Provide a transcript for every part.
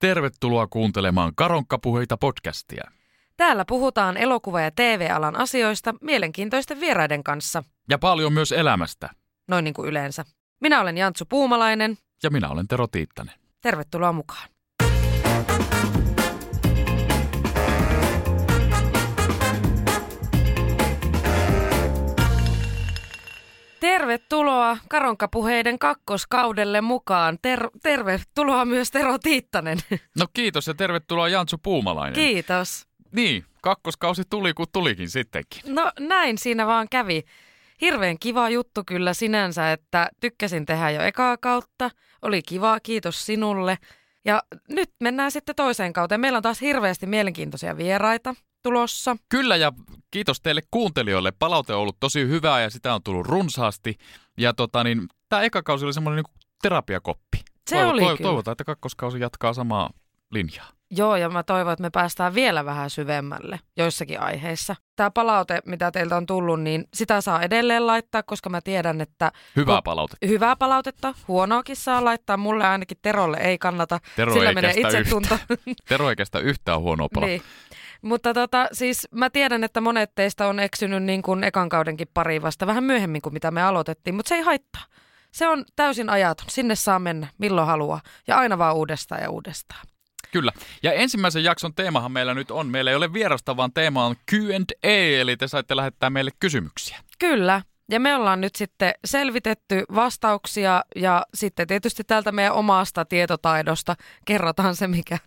Tervetuloa kuuntelemaan Karonkkapuheita podcastia. Täällä puhutaan elokuva- ja TV-alan asioista mielenkiintoisten vieraiden kanssa, Ja paljon myös elämästä. noin niin kuin yleensä. Minä olen Jantsu Puumalainen. Ja minä olen Tero Tiittanen. Tervetuloa mukaan. Tervetuloa Karonkapuheiden kakkoskaudelle mukaan. Ter- tervetuloa myös Tero Tiittanen. No kiitos ja tervetuloa Jantsu Puumalainen. Kiitos. Niin, kakkoskausi tuli kun tulikin sittenkin. No näin siinä vaan kävi. Hirveän kiva juttu kyllä sinänsä, että tykkäsin tehdä jo ekaa kautta. Oli kiva, kiitos sinulle. Ja nyt mennään sitten toiseen kauteen. Meillä on taas hirveästi mielenkiintoisia vieraita tulossa. Kyllä ja kiitos teille kuuntelijoille. Palaute on ollut tosi hyvää ja sitä on tullut runsaasti. Ja tota niin, tämä eka kausi oli semmoinen niin terapiakoppi. Se oli kyllä. Toivotaan, että kakkoskausi jatkaa samaa linjaa. Joo, ja mä toivon, että me päästään vielä vähän syvemmälle joissakin aiheissa. Tämä palaute, mitä teiltä on tullut, niin sitä saa edelleen laittaa, koska mä tiedän, että Hyvää palautetta. hyvää palautetta, huonoakin saa laittaa. Mulle ainakin Terolle ei kannata, Tero sillä ei menee itsetunto. Tero ei kestä yhtään huonoa palautetta. niin. Mutta tota, siis mä tiedän, että monet teistä on eksynyt niin kuin ekan kaudenkin pariin vasta vähän myöhemmin kuin mitä me aloitettiin, mutta se ei haittaa. Se on täysin ajaton. Sinne saa mennä milloin haluaa ja aina vaan uudestaan ja uudestaan. Kyllä. Ja ensimmäisen jakson teemahan meillä nyt on. Meillä ei ole vierasta, vaan teema on Q&A, eli te saitte lähettää meille kysymyksiä. Kyllä. Ja me ollaan nyt sitten selvitetty vastauksia ja sitten tietysti täältä meidän omasta tietotaidosta kerrotaan se, mikä,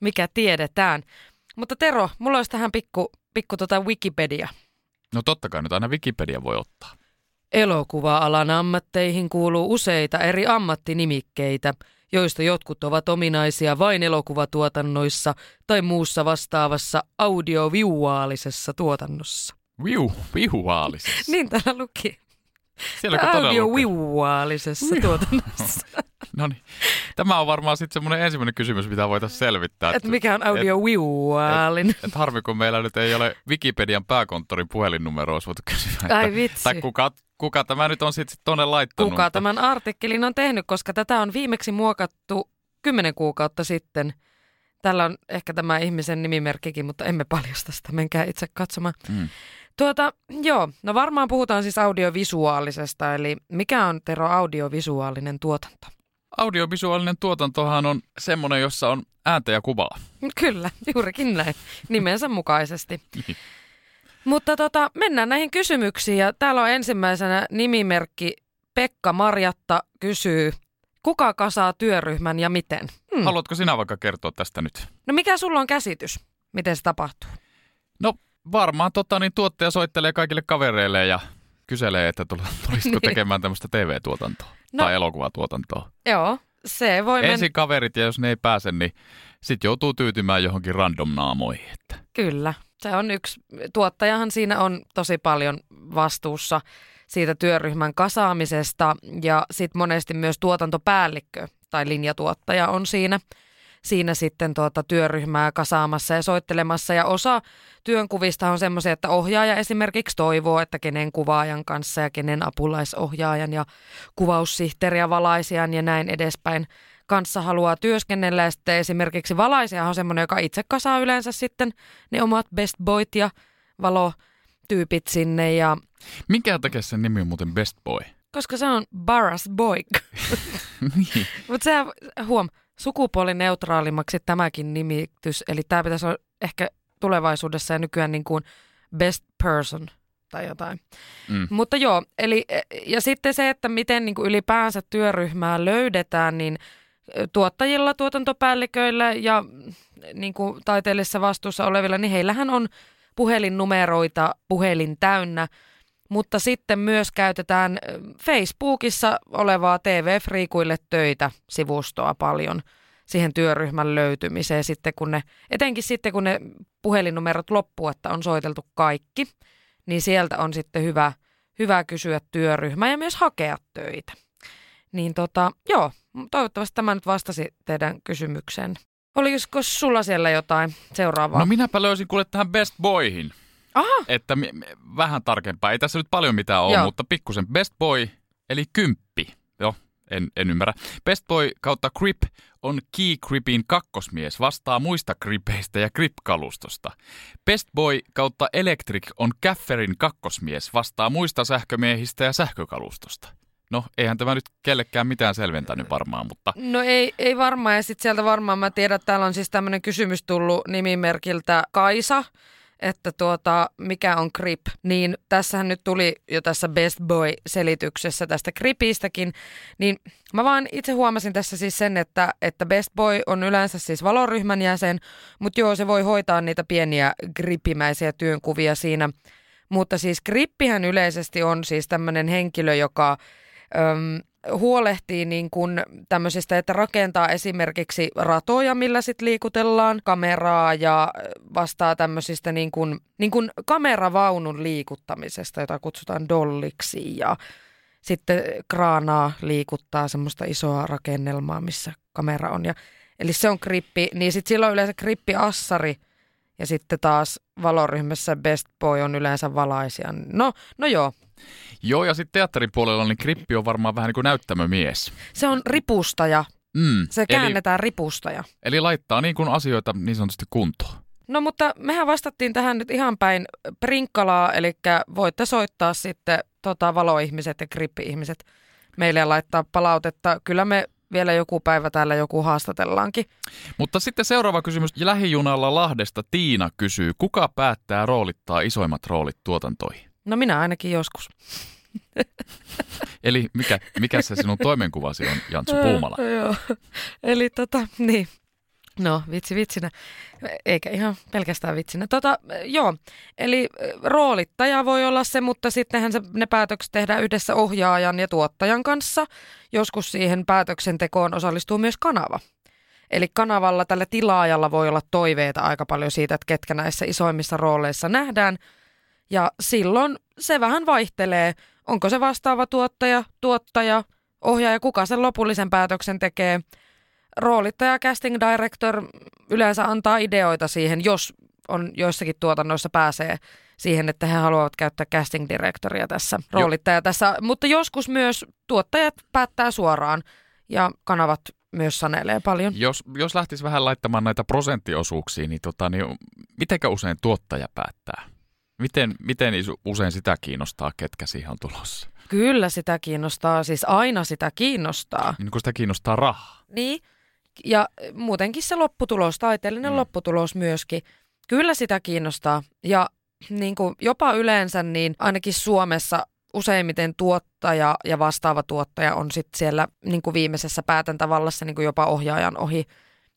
mikä tiedetään. Mutta Tero, mulla olisi tähän pikku, pikku tota Wikipedia. No totta kai nyt aina Wikipedia voi ottaa. Elokuva-alan ammatteihin kuuluu useita eri ammattinimikkeitä, joista jotkut ovat ominaisia vain elokuvatuotannoissa tai muussa vastaavassa audiovisuaalisessa tuotannossa. Viu, vihuaalisessa. Niin täällä luki. Sielläkö todella lukee? Audiovisuaalisessa tuotannossa. No niin. Tämä on varmaan sitten semmoinen ensimmäinen kysymys, mitä voitaisiin selvittää. Että mikä on audiovisuaalinen. Et, et harmi, kun meillä nyt ei ole Wikipedian pääkonttorin puhelinnumero, olisi voitu kysyä. Että, Ai vitsi. Tai kuka, kuka tämä nyt on sitten sit tuonne laittanut. Kuka tämän artikkelin on tehnyt, koska tätä on viimeksi muokattu kymmenen kuukautta sitten. Tällä on ehkä tämä ihmisen nimimerkkikin, mutta emme paljasta sitä, menkää itse katsomaan. Mm. Tuota, joo, no varmaan puhutaan siis audiovisuaalisesta, eli mikä on Tero audiovisuaalinen tuotanto? Audiovisuaalinen tuotantohan on semmoinen, jossa on ääntä ja kuvaa. Kyllä, juurikin näin, nimensä mukaisesti. Niin. Mutta tota, mennään näihin kysymyksiin ja täällä on ensimmäisenä nimimerkki Pekka Marjatta kysyy, kuka kasaa työryhmän ja miten? Hmm. Haluatko sinä vaikka kertoa tästä nyt? No mikä sulla on käsitys, miten se tapahtuu? Varmaan tota, niin tuottaja soittelee kaikille kavereille ja kyselee, että tul- tulisiko Niin. tekemään tämmöistä TV-tuotantoa No. tai elokuvatuotantoa. Joo, se voi mennä. Ensin kaverit ja jos ne ei pääse, niin sitten joutuu tyytymään johonkin random naamoihin. Että. Kyllä, se on yksi. Tuottajahan siinä on tosi paljon vastuussa siitä työryhmän kasaamisesta ja sitten monesti myös tuotantopäällikkö tai linjatuottaja on siinä, siinä sitten tuota työryhmää kasaamassa ja soittelemassa. Ja osa työnkuvista on semmoisia, että ohjaaja esimerkiksi toivoo, että kenen kuvaajan kanssa ja kenen apulaisohjaajan ja kuvaussihteeri ja valaisijan ja näin edespäin kanssa haluaa työskennellä. Ja sitten esimerkiksi valaisija on semmoinen, joka itse kasaa yleensä sitten ne omat best boyt ja valotyypit sinne. Ja, Minkä takia sen nimi on muuten Best Boy? koska se on Barras Boy. niin. Mutta se huom, sukupuolineutraalimmaksi tämäkin nimitys. Eli tämä pitäisi olla ehkä tulevaisuudessa ja nykyään niin kuin best person tai jotain. Mm. Mutta joo, eli ja sitten se, että miten niin kuin ylipäänsä työryhmää löydetään, niin tuottajilla, tuotantopäälliköillä ja niin kuin taiteellisessa vastuussa olevilla, niin heillähän on puhelinnumeroita, puhelin täynnä, mutta sitten myös käytetään Facebookissa olevaa TV-friikuille töitä sivustoa paljon siihen työryhmän löytymiseen sitten, kun ne, etenkin sitten kun ne puhelinnumerot loppuu, että on soiteltu kaikki, niin sieltä on sitten hyvä, hyvä kysyä työryhmä ja myös hakea töitä. Niin tota, joo, toivottavasti tämä nyt vastasi teidän kysymykseen. Olisiko sulla siellä jotain seuraavaa? No minäpä löysin kuule tähän Best Boyhin. Aha, Että mi- mi- vähän tarkempaa. Ei tässä nyt paljon mitään ole, Joo. mutta pikkusen Best Boy, eli kymppi. Joo, en, en ymmärrä. Best Boy kautta Grip on Key Gripin kakkosmies, vastaa muista gripeistä ja grip-kalustosta. Best Boy kautta Electric on Cafferin kakkosmies, vastaa muista sähkömiehistä ja sähkökalustosta. No, eihän tämä nyt kellekään mitään selventänyt varmaan, mutta No ei, ei varmaan, ja sitten sieltä varmaan mä tiedän, että täällä on siis tämmöinen kysymys tullut nimimerkiltä Kaisa, että tuota, mikä on grip, niin tässähän nyt tuli jo tässä Best Boy-selityksessä tästä gripistäkin, niin mä vaan itse huomasin tässä siis sen, että, että Best Boy on yleensä siis valoryhmän jäsen, mutta joo, se voi hoitaa niitä pieniä grippimäisiä työnkuvia siinä, mutta siis grippihän yleisesti on siis tämmöinen henkilö, joka öm, huolehtii niin kuin tämmöisistä, että rakentaa esimerkiksi ratoja, millä sitten liikutellaan, kameraa ja vastaa tämmöisistä niin kuin, niin kuin kameravaunun liikuttamisesta, jota kutsutaan dolliksi ja sitten kraanaa liikuttaa semmoista isoa rakennelmaa, missä kamera on. Ja, eli se on krippi, niin sitten silloin yleensä krippiassari ja sitten taas valoryhmässä Best Boy on yleensä valaisia. No, no joo, joo, ja sitten teatterin puolella niin Grippi on varmaan vähän niin kuin näyttämömies. se on ripustaja. Mm, Se eli, käännetään ripustaja. eli laittaa niin kuin asioita niin sanotusti kuntoon. No mutta mehän vastattiin tähän nyt ihan päin prinkkalaa, eli voitte soittaa sitten tota, valoihmiset ja grippi-ihmiset meille ja laittaa palautetta. Kyllä me vielä joku päivä täällä joku haastatellaankin. Mutta sitten seuraava kysymys. Lähijunalla Lahdesta Tiina kysyy, kuka päättää roolittaa isoimmat roolit tuotantoihin? No minä ainakin joskus. Eli mikä, mikä se sinun toimenkuvasi on, Jantsu Puumala? Joo. Eli tota, niin. No, vitsi vitsinä. Eikä ihan pelkästään vitsinä. Tota, joo, eli roolittaja voi olla se, mutta sittenhän se, ne päätökset tehdään yhdessä ohjaajan ja tuottajan kanssa. Joskus siihen päätöksentekoon osallistuu myös kanava. Eli kanavalla tällä tilaajalla voi olla toiveita aika paljon siitä, että ketkä näissä isoimmissa rooleissa nähdään. Ja silloin se vähän vaihtelee. Onko se vastaava tuottaja, tuottaja, ohjaaja, kuka sen lopullisen päätöksen tekee. Roolittaja, casting director yleensä antaa ideoita siihen, jos on joissakin tuotannoissa pääsee siihen, että he haluavat käyttää casting directoria tässä, roolittaja tässä. Mutta joskus myös tuottajat päättää suoraan ja kanavat myös sanelee paljon. Jos, jos lähtisi vähän laittamaan näitä prosenttiosuuksia, niin, tota, niin mitenkä usein tuottaja päättää? Miten, miten usein sitä kiinnostaa, ketkä siihen on tulossa? Kyllä sitä kiinnostaa, siis aina sitä kiinnostaa. Niin kun sitä kiinnostaa rahaa. Niin, ja muutenkin se lopputulos, taiteellinen mm. lopputulos myöskin. Kyllä sitä kiinnostaa. Ja niin kuin jopa yleensä, niin ainakin Suomessa useimmiten tuottaja ja vastaava tuottaja on sitten siellä niin kuin viimeisessä päätäntävallassa niin kuin jopa ohjaajan ohi.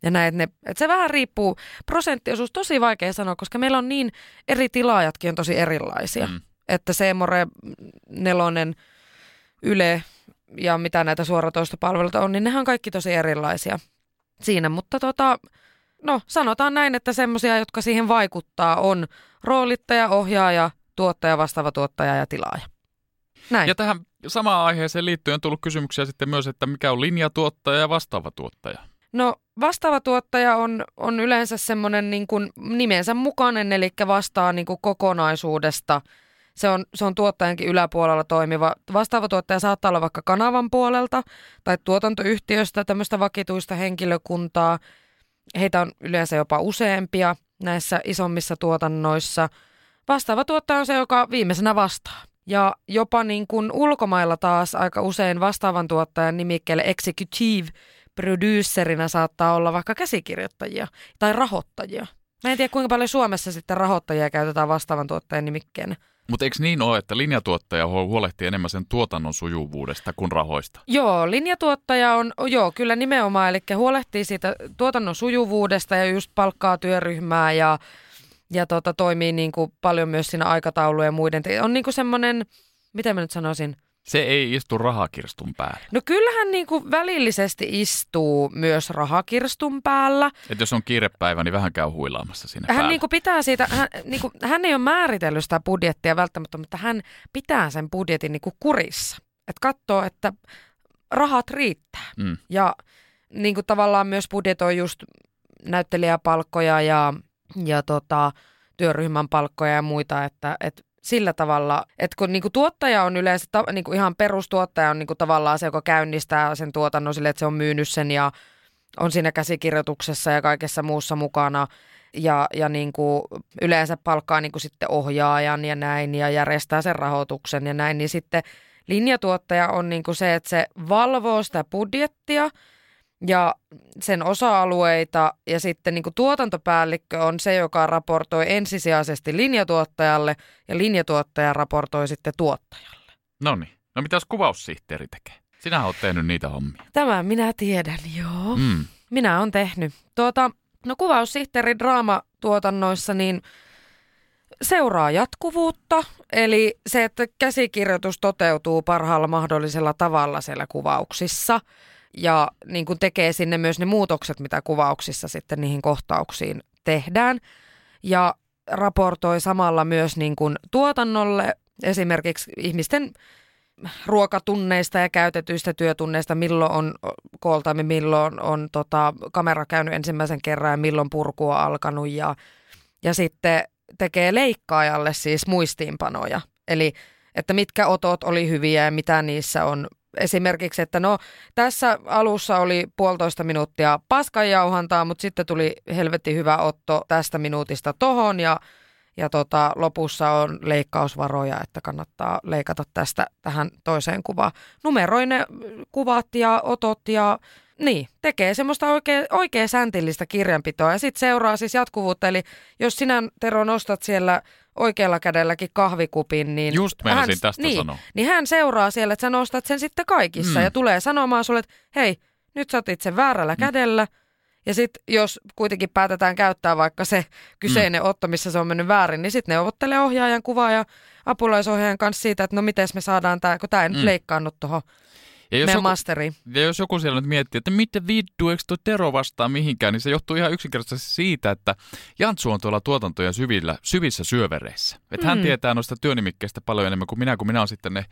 Ja näin, että, ne, että se vähän riippuu, prosenttiosuus tosi vaikea sanoa, koska meillä on niin eri tilaajatkin on tosi erilaisia. Mm. Mm. Että Seemore, Nelonen, Yle ja mitä näitä suoratoistopalveluita on, niin nehän on kaikki tosi erilaisia siinä. Mutta tota, no sanotaan näin, että semmoisia, jotka siihen vaikuttaa, on roolittaja, ohjaaja, tuottaja, vastaava tuottaja ja tilaaja. Näin. Ja tähän samaan aiheeseen liittyen on tullut kysymyksiä sitten myös, että mikä on linjatuottaja ja vastaava tuottaja. No vastaava tuottaja on, on yleensä semmoinen niin kuin nimensä mukainen, eli vastaa niin kuin kokonaisuudesta. Se on, se on tuottajankin yläpuolella toimiva. Vastaava tuottaja saattaa olla vaikka kanavan puolelta tai tuotantoyhtiöstä tämmöistä vakituista henkilökuntaa. Heitä on yleensä jopa useampia näissä isommissa tuotannoissa. Vastaava tuottaja on se, joka viimeisenä vastaa. Ja jopa niin kuin ulkomailla taas aika usein vastaavan tuottajan nimikkeelle executive producerina saattaa olla vaikka käsikirjoittajia tai rahoittajia. Mä en tiedä, kuinka paljon Suomessa sitten rahoittajia käytetään vastaavan tuottajan nimikkeenä. Mutta eikö niin ole, että linjatuottaja hu- huolehtii enemmän sen tuotannon sujuvuudesta kuin rahoista? Joo, linjatuottaja on, joo, kyllä nimenomaan, eli huolehtii siitä tuotannon sujuvuudesta ja just palkkaa työryhmää ja, ja tota, toimii niin kuin paljon myös siinä aikataulujen ja muiden. On niin kuin semmoinen, miten mä nyt sanoisin, Se ei istu rahakirstun päällä. No kyllähän niin kuin välillisesti istuu myös rahakirstun päällä. Et jos on kiirepäivä, niin vähän käy huilaamassa sinne Hän päällä. niin kuin pitää siitä, hän, niin kuin, hän ei ole määritellyt sitä budjettia välttämättä, mutta hän pitää sen budjetin niin kuin kurissa. Että katsoo, että rahat riittää. Mm. Ja niin kuin tavallaan myös budjetoi just näyttelijäpalkkoja ja, ja tota, työryhmän palkkoja ja muita, että, että sillä tavalla, että kun niinku tuottaja on yleensä, ta, niinku ihan perustuottaja on niinku tavallaan se, joka käynnistää sen tuotannon sille, että se on myynyt sen ja on siinä käsikirjoituksessa ja kaikessa muussa mukana. Ja, ja niinku yleensä palkkaa niinku sitten ohjaajan ja näin ja järjestää sen rahoituksen ja näin, niin sitten linjatuottaja on niinku se, että se valvoo sitä budjettia ja sen osa-alueita ja sitten niin tuotantopäällikkö on se, joka raportoi ensisijaisesti linjatuottajalle ja linjatuottaja raportoi sitten tuottajalle. No niin. No mitäs kuvaussihteeri tekee? Sinä oot tehnyt niitä hommia. Tämä minä tiedän, joo. Mm. Minä olen tehnyt. Tuota, no kuvaussihteeri draamatuotannoissa niin seuraa jatkuvuutta, eli se, että käsikirjoitus toteutuu parhaalla mahdollisella tavalla siellä kuvauksissa ja niin kuin tekee sinne myös ne muutokset, mitä kuvauksissa sitten niihin kohtauksiin tehdään ja raportoi samalla myös niin kuin tuotannolle esimerkiksi ihmisten ruokatunneista ja käytetyistä työtunneista, milloin on kooltaimen, milloin on tota, kamera käynyt ensimmäisen kerran ja milloin purku on alkanut ja, ja sitten tekee leikkaajalle siis muistiinpanoja. Eli että mitkä otot oli hyviä ja mitä niissä on. Esimerkiksi, että no tässä alussa oli puolitoista minuuttia paskanjauhantaa, mutta sitten tuli helvetti hyvä otto tästä minuutista tohon ja ja tota, lopussa on leikkausvaroja, että kannattaa leikata tästä tähän toiseen kuvaan. Numeroi ne kuvat ja otot ja niin, tekee semmoista oikein, oikein säntillistä kirjanpitoa. Ja sitten seuraa siis jatkuvuutta, eli jos sinä Tero nostat siellä oikealla kädelläkin kahvikupin, niin... Just hän, tästä niin, sanoa. Niin hän seuraa siellä, että sä nostat sen sitten kaikissa Mm. ja tulee sanomaan sulle, että hei, nyt sä sen väärällä Mm. kädellä. Ja sitten jos kuitenkin päätetään käyttää vaikka se kyseinen otto, missä se on mennyt väärin, niin sitten neuvottelee ohjaajan kuva ja apulaisohjaajan kanssa siitä, että no miten me saadaan tämä, kun tämä ei nyt Mm. leikkaannut tuohon Ja jos joku, masteriin. ja jos joku siellä nyt miettii, että mitä vittu, eikö tuo Tero vastaa mihinkään, niin se johtuu ihan yksinkertaisesti siitä, että Jantsu on tuolla tuotantojen syvillä, syvissä syövereissä. Että hän Mm. tietää noista työnimikkeistä paljon enemmän kuin minä, kun minä olen sitten ne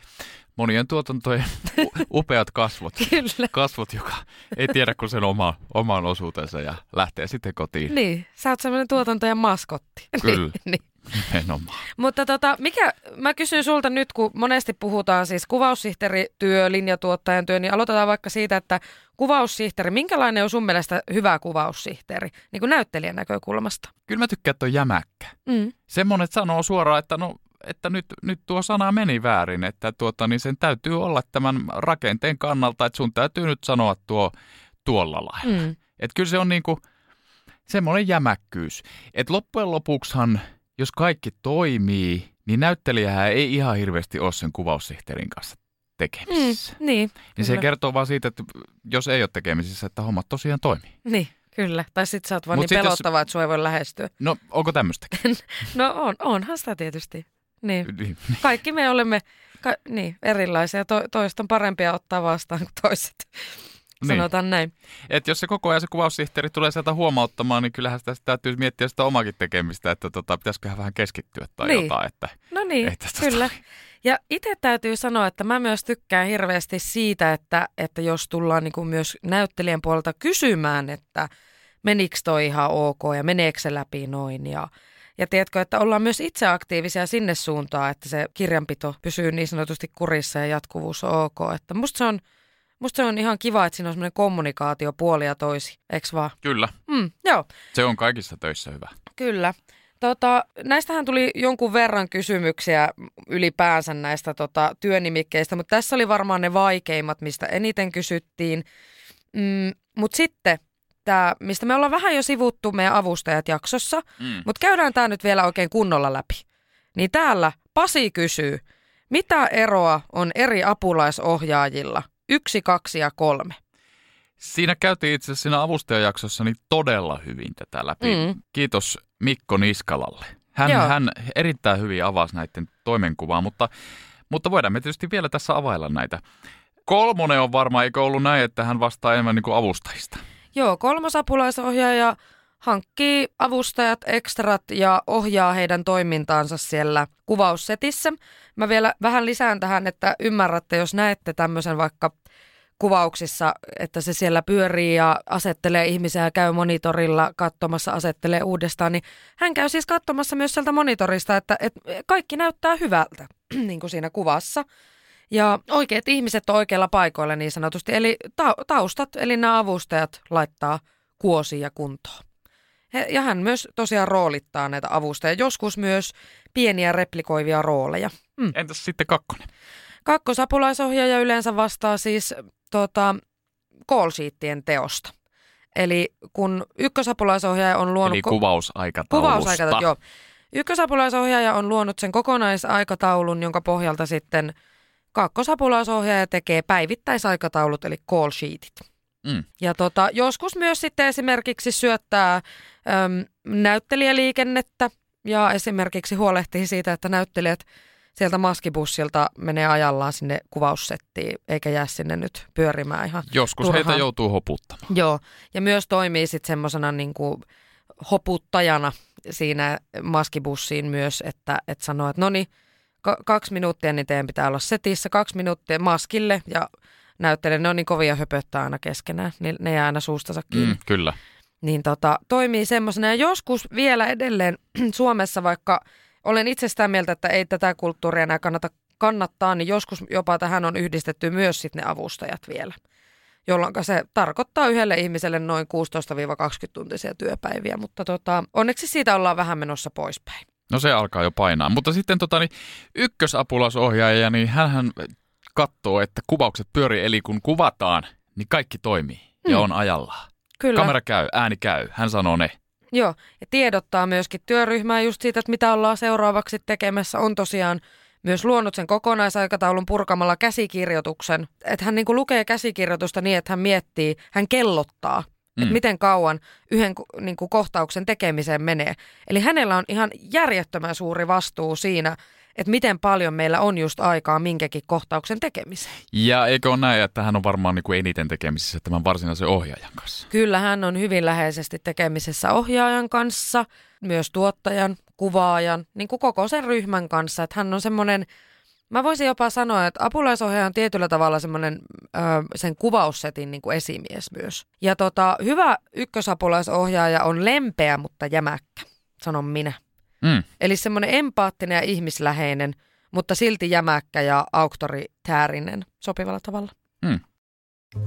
monien tuotantojen upeat kasvot. Kyllä. Kasvot, joka ei tiedä kuin sen oma, oman osuutensa ja lähtee sitten kotiin. Niin, sä oot semmoinen tuotantojen maskotti. Kyllä. niin. Nimenomaan. Mutta tota, mikä, mä kysyn sulta nyt, kun monesti puhutaan siis kuvaussihteerityö, linjatuottajan työ, niin aloitetaan vaikka siitä, että kuvaussihteeri, minkälainen on sun mielestä hyvä kuvaussihteeri, niin kuin näyttelijän näkökulmasta? Kyllä mä tykkään, että on jämäkkä. Mm. Semmoinen että sanoo suoraan, että no että nyt, nyt tuo sana meni väärin, että tuota, niin sen täytyy olla tämän rakenteen kannalta, että sun täytyy nyt sanoa tuo tuolla lailla. Mm. Että kyllä se on niinku semmoinen jämäkkyys. Että loppujen lopuksihan, jos kaikki toimii, niin näyttelijähän ei ihan hirveästi ole sen kuvaussihteerin kanssa tekemisissä. Mm. Niin, Niin se kertoo vaan siitä, että jos ei ole tekemisissä, että hommat tosiaan toimii. niin, kyllä. Tai sitten sä oot vaan Mut niin sit jos- pelottava, että sua ei voi lähestyä. No, onko tämmöistäkin? No on, onhan sitä tietysti. Niin. Niin. Kaikki me olemme ka- niin, erilaisia. To- toista on parempia ottaa vastaan kuin toiset. Niin. Sanotaan näin. Et jos se koko ajan se kuvaussihteeri tulee sieltä huomauttamaan, niin kyllähän sitä täytyy miettiä sitä omakin tekemistä, että tota, pitäisiköhän vähän keskittyä tai Niin. jotain. Että, No niin, Että tota- kyllä. Ja itse täytyy sanoa, että mä myös tykkään hirveästi siitä, että, että jos tullaan niin kuin myös näyttelijän puolelta kysymään, että menikö toi ihan ok ja meneekö se läpi noin. Ja, ja tiedätkö, että ollaan myös itse aktiivisia sinne suuntaan, että se kirjanpito pysyy niin sanotusti kurissa ja jatkuvuus on ok. Että musta se on, musta se on ihan kiva, että siinä on semmoinen kommunikaatio puoli ja toisi, eikö vaan? kyllä, Mm, joo. se on kaikissa töissä hyvä. Kyllä. Tota, näistähän tuli jonkun verran kysymyksiä ylipäänsä näistä tota, työnimikkeistä, mutta tässä oli varmaan ne vaikeimmat, mistä eniten kysyttiin. Mm, mutta sitten tämä, mistä me ollaan vähän jo sivuttu meidän avustajat jaksossa, Mm. mutta käydään tämä nyt vielä oikein kunnolla läpi. Niin täällä Pasi kysyy, mitä eroa on eri apulaisohjaajilla? Yksi, kaksi ja kolme. Siinä käytiin itse asiassa siinä avustajajaksossa niin todella hyvin tätä läpi. Mm. Kiitos Mikko Niskalalle. Hän, Joo. hän erittäin hyvin avasi näiden toimenkuvaa, mutta Mutta voidaan me tietysti vielä tässä availla näitä. Kolmonen on varmaan, eikö ollut näin, että hän vastaa enemmän niin kuin avustajista? Joo, kolmas apulaisohjaaja hankkii avustajat, ekstrat ja ohjaa heidän toimintaansa siellä kuvaussetissä. Mä vielä vähän lisään tähän, että ymmärrätte, jos näette tämmöisen vaikka kuvauksissa, että se siellä pyörii ja asettelee ihmisiä ja käy monitorilla katsomassa, asettelee uudestaan, niin hän käy siis katsomassa myös sieltä monitorista, että, että kaikki näyttää hyvältä, niin kuin siinä kuvassa. Ja oikeat ihmiset on oikeilla paikoilla niin sanotusti, eli ta- taustat, eli nämä avustajat laittaa kuosia kuntoon. He, ja hän myös tosiaan roolittaa näitä avustajia, joskus myös pieniä replikoivia rooleja. Hmm. Entäs sitten kakkonen? Kakkosapulaisohjaaja yleensä vastaa siis tota, call sheettien teosta. Eli kun ykkösapulaisohjaaja on luonut... Eli kuvausaikataulusta. Kuvausaikataulusta, joo. Ykkösapulaisohjaaja on luonut sen kokonaisaikataulun, jonka pohjalta sitten kakkosapulaisohjaaja tekee päivittäisaikataulut, eli call sheetit. Mm. Ja tota, joskus myös sitten esimerkiksi syöttää äm, näyttelijäliikennettä ja esimerkiksi huolehtii siitä, että näyttelijät sieltä maskibussilta menee ajallaan sinne kuvaussettiin, eikä jää sinne nyt pyörimään ihan Joskus turhaan. heitä joutuu hoputtamaan. Joo, ja myös toimii sitten semmoisena niin hoputtajana siinä maskibussiin myös, että, että sanoo, että no niin, kaksi minuuttia, niin teidän pitää olla setissä, kaksi minuuttia maskille ja näyttelijä, ne on niin kovia höpöttää aina keskenään, niin ne jää aina suustansa kiinni. Mm, kyllä. Niin tota, toimii semmoisena ja joskus vielä edelleen Suomessa, vaikka olen itse sitä mieltä, että ei tätä kulttuuria enää kannata kannattaa, niin joskus jopa tähän on yhdistetty myös sitten ne avustajat vielä jolloin se tarkoittaa yhdelle ihmiselle noin 16-20 tuntisia työpäiviä, mutta tota, onneksi siitä ollaan vähän menossa poispäin. No se alkaa jo painaa, mutta sitten tota, niin ykkösapulaisohjaaja, niin hän katsoo, että kuvaukset pyörii, eli kun kuvataan, niin kaikki toimii ja on ajallaan. Kyllä. Kamera käy, ääni käy, hän sanoo ne. Joo, ja tiedottaa myöskin työryhmää just siitä, että mitä ollaan seuraavaksi tekemässä. On tosiaan myös luonut sen kokonaisaikataulun purkamalla käsikirjoituksen. Että hän niin kuin lukee käsikirjoitusta niin, että hän miettii, hän kellottaa, mm. että miten kauan yhden niin kuin kohtauksen tekemiseen menee. Eli hänellä on ihan järjettömän suuri vastuu siinä, että miten paljon meillä on just aikaa minkäkin kohtauksen tekemiseen. Ja eikö ole näin, että hän on varmaan niin kuin eniten tekemisissä tämän varsinaisen ohjaajan kanssa? Kyllä, hän on hyvin läheisesti tekemisessä ohjaajan kanssa, myös tuottajan, kuvaajan, niin kuin koko sen ryhmän kanssa. Että hän on semmoinen, mä voisin jopa sanoa, että apulaisohjaaja on tietyllä tavalla semmoinen ö, sen kuvaussetin niin kuin esimies myös. Ja tota, hyvä ykkösapulaisohjaaja on lempeä, mutta jämäkkä, sanon minä. Mm. Eli semmoinen empaattinen ja ihmisläheinen, mutta silti jämäkkä ja auktoritäärinen sopivalla tavalla. Mm.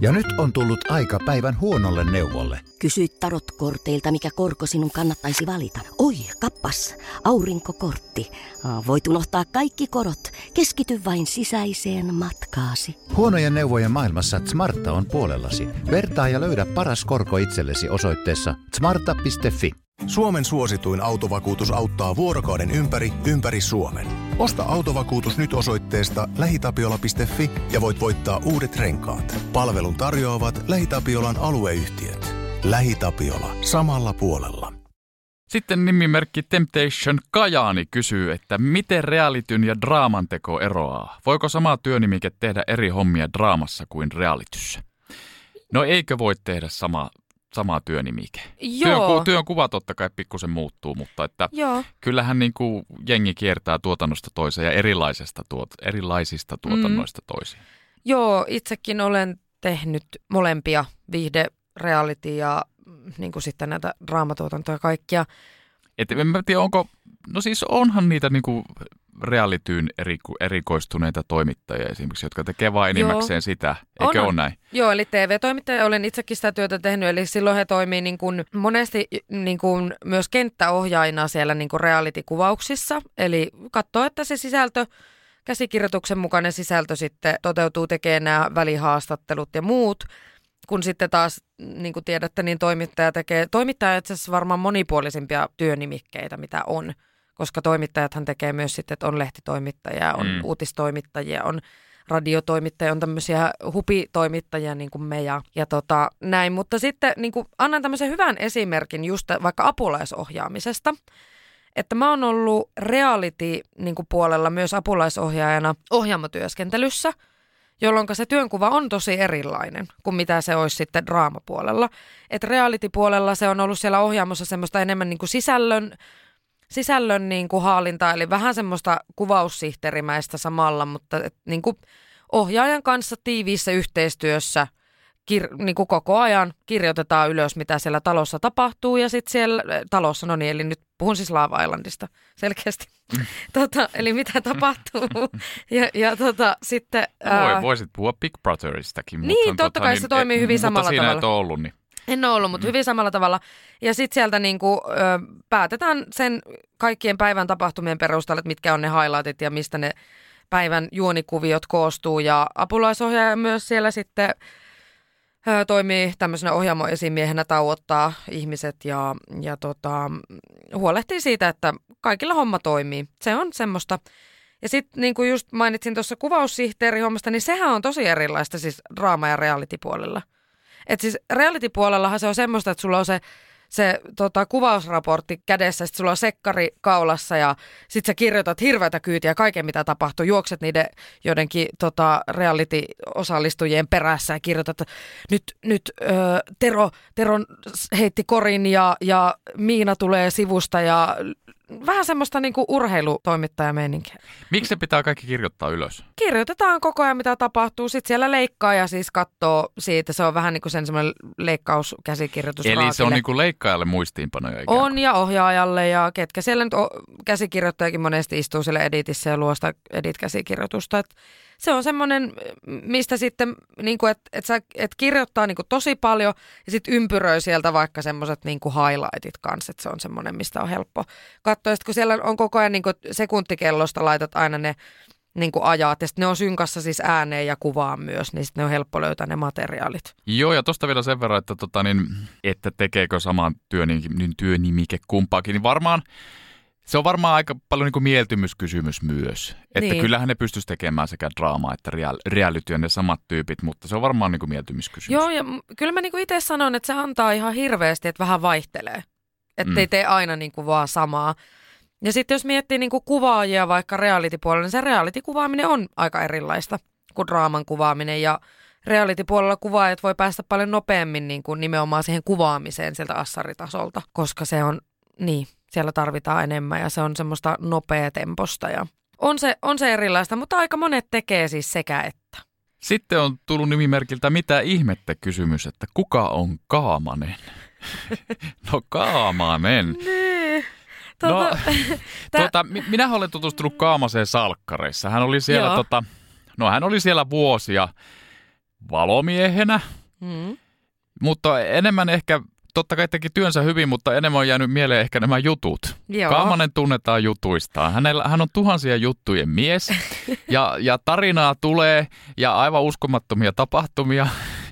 Ja nyt on tullut aika päivän huonolle neuvolle. Kysy tarotkorteilta, mikä korko sinun kannattaisi valita. Oi, kappas, aurinkokortti. Voit unohtaa kaikki korot. Keskity vain sisäiseen matkaasi. Huonojen neuvojen maailmassa Smarta on puolellasi. Vertaa ja löydä paras korko itsellesi osoitteessa smarta.fi. Suomen suosituin autovakuutus auttaa vuorokauden ympäri, ympäri Suomen. Osta autovakuutus nyt osoitteesta lähitapiola.fi ja voit voittaa uudet renkaat. Palvelun tarjoavat LähiTapiolan alueyhtiöt. LähiTapiola. Samalla puolella. Sitten nimimerkki Temptation Kajaani kysyy, että miten realityn ja draaman teko eroaa? Voiko sama työnimike tehdä eri hommia draamassa kuin realityssä? No eikö voi tehdä sama, sama työnimike. Joo. Työn, työn kuva totta kai pikkusen muuttuu, mutta että Joo. kyllähän niin kuin jengi kiertää tuotannosta toiseen ja erilaisesta tuot, erilaisista tuotannoista mm. toisiin. Joo, itsekin olen tehnyt molempia, viihde, reality ja mm, niin kuin sitten näitä draamatuotantoja kaikkia. Et en mä tiedä, onko, no siis onhan niitä niin kuin realityyn eriku, erikoistuneita toimittajia esimerkiksi, jotka tekee vain enimmäkseen sitä. Eikö on, ole näin? Joo, eli TV-toimittaja olen itsekin sitä työtä tehnyt, eli silloin he toimii niin kuin monesti niin kuin myös kenttäohjaajina siellä niin kuin reality-kuvauksissa. Eli katsoo, että se sisältö käsikirjoituksen mukainen sisältö sitten toteutuu, tekee nämä välihaastattelut ja muut. Kun sitten taas, niin kuin tiedätte, niin toimittaja tekee, toimittaja itse asiassa varmaan monipuolisimpia työnimikkeitä, mitä on koska toimittajathan tekee myös sitten, että on lehtitoimittajia, on mm. uutistoimittajia, on radiotoimittajia, on tämmöisiä hupitoimittajia niin kuin me ja, ja tota, näin. Mutta sitten niin kuin annan tämmöisen hyvän esimerkin just vaikka apulaisohjaamisesta. että mä oon ollut reality-puolella myös apulaisohjaajana ohjaamotyöskentelyssä, jolloin se työnkuva on tosi erilainen kuin mitä se olisi sitten draamapuolella. Että reality-puolella se on ollut siellä ohjaamossa semmoista enemmän niin kuin sisällön, sisällön niin kuin haalintaa, eli vähän semmoista kuvaussihteerimäistä samalla, mutta et, niin kuin ohjaajan kanssa tiiviissä yhteistyössä – kir- niin kuin koko ajan kirjoitetaan ylös, mitä siellä talossa tapahtuu ja sitten siellä talossa, no niin, eli nyt puhun siis Lava Islandista selkeästi. Mm. tota, eli mitä tapahtuu. ja, ja tota, sitten... Ää... voisit puhua Big Brotheristakin. Niin, mutta totta tota, kai niin, se toimii hyvin mutta samalla siinä tavalla. Mutta ollut, niin... En ole ollut, mutta mm. hyvin samalla tavalla. Ja sitten sieltä niinku, ö, päätetään sen kaikkien päivän tapahtumien perusteella, että mitkä on ne highlightit ja mistä ne päivän juonikuviot koostuu. Ja apulaisohjaaja myös siellä sitten toimii tämmöisenä ohjaamoesimiehenä, tauottaa ihmiset ja, ja tota, huolehtii siitä, että kaikilla homma toimii. Se on semmoista. Ja sitten niin kuin just mainitsin tuossa kuvaussihteerihommasta, niin sehän on tosi erilaista siis draama- ja reality-puolella. Et siis reality-puolellahan se on semmoista, että sulla on se se tota, kuvausraportti kädessä, sitten sulla on sekkari kaulassa ja sitten sä kirjoitat hirveätä kyytiä kaiken mitä tapahtuu, juokset niiden joidenkin tota, reality-osallistujien perässä ja kirjoitat, että nyt, nyt ö, Tero, Tero heitti korin ja, ja Miina tulee sivusta ja vähän semmoista niinku urheilutoimittajameininkiä. Miksi se pitää kaikki kirjoittaa ylös? Kirjoitetaan koko ajan, mitä tapahtuu. Sitten siellä leikkaa ja siis katsoo siitä. Se on vähän niin kuin sen semmoinen leikkauskäsikirjoitus. Eli raakille. se on niin kuin leikkaajalle muistiinpanoja ikään On ja ohjaajalle ja ketkä siellä nyt o- käsikirjoittajakin monesti istuu siellä editissä ja luo sitä edit-käsikirjoitusta. Et se on semmoinen, mistä sitten, niin kuin, että et sä, et kirjoittaa niin kuin tosi paljon ja sitten ympyröi sieltä vaikka semmoiset niin highlightit kanssa, että se on semmoinen, mistä on helppo katsoa. Sitten kun siellä on koko ajan niin kuin sekuntikellosta laitat aina ne niin kuin ajat, ja ne on synkassa siis ääneen ja kuvaan myös, niin sitten ne on helppo löytää ne materiaalit. Joo, ja tuosta vielä sen verran, että, tota, niin, että tekeekö saman työn, niin työnimike kumpaakin, niin varmaan se on varmaan aika paljon niin kuin mieltymyskysymys myös. Että niin. kyllähän ne pystyisi tekemään sekä draamaa että real, reality ne samat tyypit, mutta se on varmaan niin kuin mieltymyskysymys. Joo, ja kyllä mä niin kuin itse sanon, että se antaa ihan hirveästi, että vähän vaihtelee. Että mm. ei tee aina niin kuin vaan samaa. Ja sitten jos miettii niin kuin kuvaajia vaikka reality-puolella, niin se reality-kuvaaminen on aika erilaista kuin draaman kuvaaminen. Ja reality-puolella kuvaajat voi päästä paljon nopeammin niin kuin nimenomaan siihen kuvaamiseen sieltä assaritasolta, koska se on, niin, siellä tarvitaan enemmän ja se on semmoista nopea temposta ja on se, on se erilaista, mutta aika monet tekee siis sekä että. Sitten on tullut nimimerkiltä mitä ihmettä kysymys, että kuka on Kaamanen? no Kaamanen. Niin. Tuota, no, tuota, minä olen tutustunut Kaamaseen salkkareissa. Hän oli siellä, tota, no hän oli siellä vuosia valomiehenä, mm. mutta enemmän ehkä totta kai teki työnsä hyvin, mutta enemmän on jäänyt mieleen ehkä nämä jutut. Joo. Kaamanen tunnetaan jutuistaan. Hänellä, hän on tuhansia juttujen mies ja, ja tarinaa tulee ja aivan uskomattomia tapahtumia.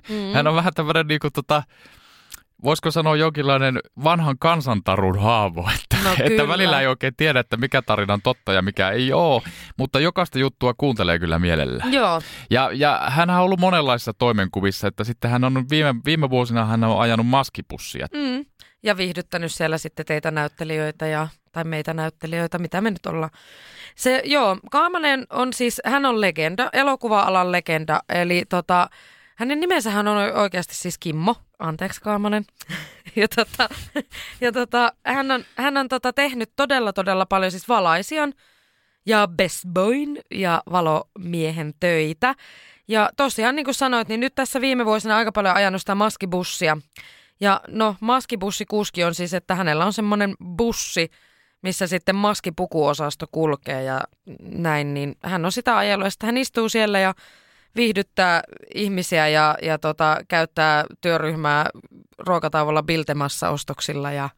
Mm. Hän on vähän tämmöinen niin kuin, tota, voisiko sanoa jonkinlainen vanhan kansantarun haavo, että, no, että välillä ei oikein tiedä, että mikä tarina on totta ja mikä ei ole, mutta jokaista juttua kuuntelee kyllä mielellä. Joo. Ja, ja hän on ollut monenlaisissa toimenkuvissa, että sitten hän on viime, viime vuosina hän on ajanut maskipussia. Mm. Ja viihdyttänyt siellä sitten teitä näyttelijöitä ja, tai meitä näyttelijöitä, mitä me nyt ollaan. Se, joo, Kaamanen on siis, hän on legenda, elokuva-alan legenda, eli tota, hänen nimensähän on oikeasti siis Kimmo, anteeksi Kaamanen. ja tota, ja tota, hän on, hän on tota tehnyt todella todella paljon siis valaisian ja best boyn ja valomiehen töitä. Ja tosiaan niin kuin sanoit, niin nyt tässä viime vuosina aika paljon ajanut sitä maskibussia. Ja no maskibussikuski on siis, että hänellä on semmoinen bussi, missä sitten maskipukuosasto kulkee ja näin, niin hän on sitä ajellut ja sitten hän istuu siellä ja viihdyttää ihmisiä ja, ja tota, käyttää työryhmää ruokatauolla Biltemassa ostoksilla. Ja,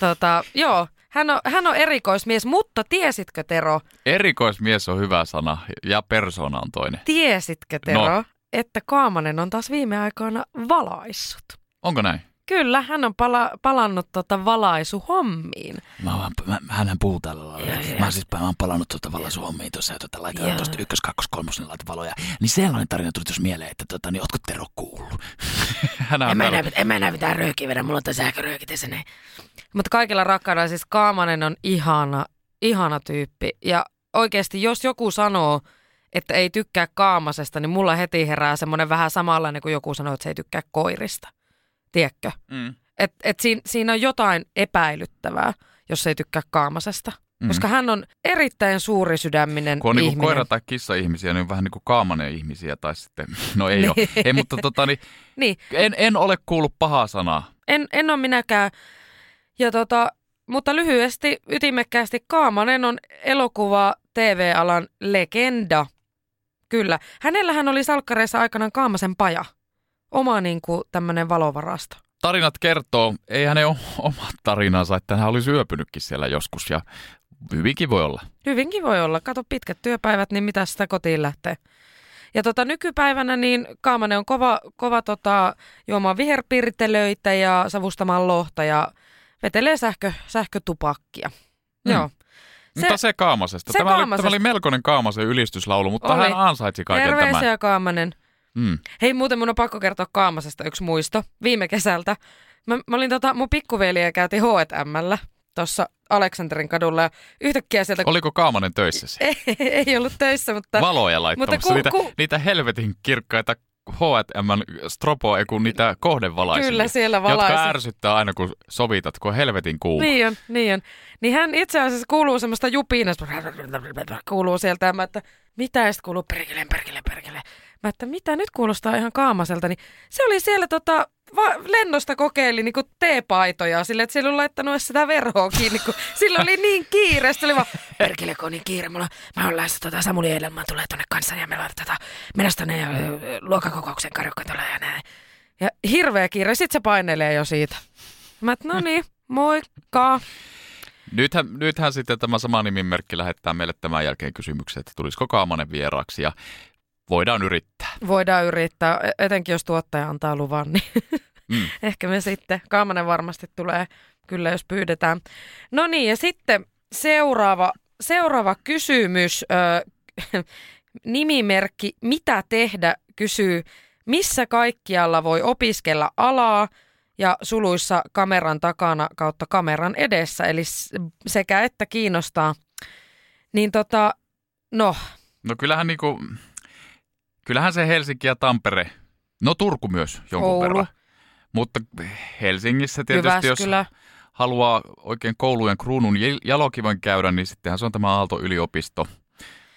tota, joo, hän on, hän on erikoismies, mutta tiesitkö Tero? Erikoismies on hyvä sana ja persona on toinen. Tiesitkö Tero, no. että Kaamanen on taas viime aikoina valaissut? Onko näin? Kyllä, hän on pala, palannut tota valaisuhommiin. Mä, vaan, mä, hänhän puhuu tällä lailla. Mä, oon siis, mä oon palannut tuota valaisuhommiin tuossa ja tuota, laitetaan tuosta ykkös, kakkos, kolmos, niin laitan valoja. Niin sellainen tarina tuli tuossa mieleen, että tota, niin ootko Tero kuullut? Hän on täällä- en mä enää mitään röökiä vedä, mulla on tässä sähkörööki tässä näin. Mutta kaikilla rakkaudella siis Kaamanen on ihana, ihana tyyppi. Ja oikeasti jos joku sanoo, että ei tykkää Kaamasesta, niin mulla heti herää semmoinen vähän samanlainen kuin joku sanoo, että se ei tykkää koirista. Tiedätkö? Mm. Et, et siinä, siinä on jotain epäilyttävää, jos ei tykkää Kaamasesta. Mm. Koska hän on erittäin suuri sydäminen Kun on niinku ihminen. koira- tai kissa-ihmisiä, niin on vähän niin kuin kaamanen ihmisiä tai sitten, no ei Niin. ole. Ei, mutta tota, niin, Niin, en, en ole kuullut pahaa sanaa. en, en ole minäkään. Ja tota, mutta lyhyesti, ytimekkäästi, Kaamanen on elokuva TV-alan legenda. Kyllä. Hänellähän oli salkkareissa aikanaan Kaamasen paja. Oma niin kuin tämmöinen valovarasto. Tarinat kertoo, ei hänen ole omat tarinansa, että hän olisi yöpynytkin siellä joskus ja hyvinkin voi olla. Hyvinkin voi olla. Kato pitkät työpäivät, niin mitä sitä kotiin lähtee. Ja tota, nykypäivänä niin Kaamanen on kova, kova tota, juomaan viherpirtelöitä ja savustamaan lohta ja vetelee sähkö, sähkötupakkia. Mm. Joo. Mutta se Kaamasesta. se tämä, oli, Kaamasesta. tämä oli melkoinen Kaamasen ylistyslaulu, mutta Oli. hän ansaitsi kaiken Terveisiä tämän. Kaamanen. Mm. Hei, muuten mun on pakko kertoa Kaamasesta yksi muisto viime kesältä. Mä, mä olin tota, mun pikkuveliä käytiin H&Mllä tuossa Aleksanterin kadulla ja yhtäkkiä sieltä... Oliko Kaamanen töissä siellä? ei, ei ollut töissä, mutta... Valoja laittamassa. Mutta ku- niitä, ku- niitä helvetin kirkkaita H&M stropoa, ei kun niitä kohdevalaisia. Kyllä siellä valaisi. Jotka ärsyttää aina, kun sovitat, kun helvetin kuuma. Niin on, niin on. Niin hän itse asiassa kuuluu semmoista jupinasta, kuuluu sieltä, että mitä, sitten kuuluu perkele, perkele, perkele. Mä, että mitä, nyt kuulostaa ihan kaamaselta, niin se oli siellä tota, va- lennosta kokeili niin teepaitoja sille, että siellä oli laittanut sitä verhoa kiinni, kun sillä oli niin kiire. Se oli vaan, perkele, kun on niin kiire, mulla, mä oon lähdössä tota, Samuli Edelman tulee tonne kanssa ja meillä on tota, menossa tonne karjukka tulee ja näin. Ja hirveä kiire, sit se painelee jo siitä. Mä, no niin, moikka. Nythän, nythän sitten tämä sama nimimerkki lähettää meille tämän jälkeen kysymyksen, että tulisiko Kaamanen vieraaksi ja voidaan yrittää. Voidaan yrittää, e- etenkin jos tuottaja antaa luvan, niin Mm. ehkä me sitten, Kaamanen varmasti tulee kyllä, jos pyydetään. No niin, ja sitten seuraava, seuraava kysymys. Ö, nimimerkki Mitä tehdä kysyy, missä kaikkialla voi opiskella alaa ja suluissa kameran takana kautta kameran edessä, eli sekä että kiinnostaa. Niin tota, no, No kyllähän niinku, kyllähän se Helsinki ja Tampere, no Turku myös jonkun Oulu. verran. Mutta Helsingissä tietysti, jos Jyväskylä, haluaa oikein koulujen kruunun jal- jalokiven käydä, niin sittenhän se on tämä Aalto-yliopisto.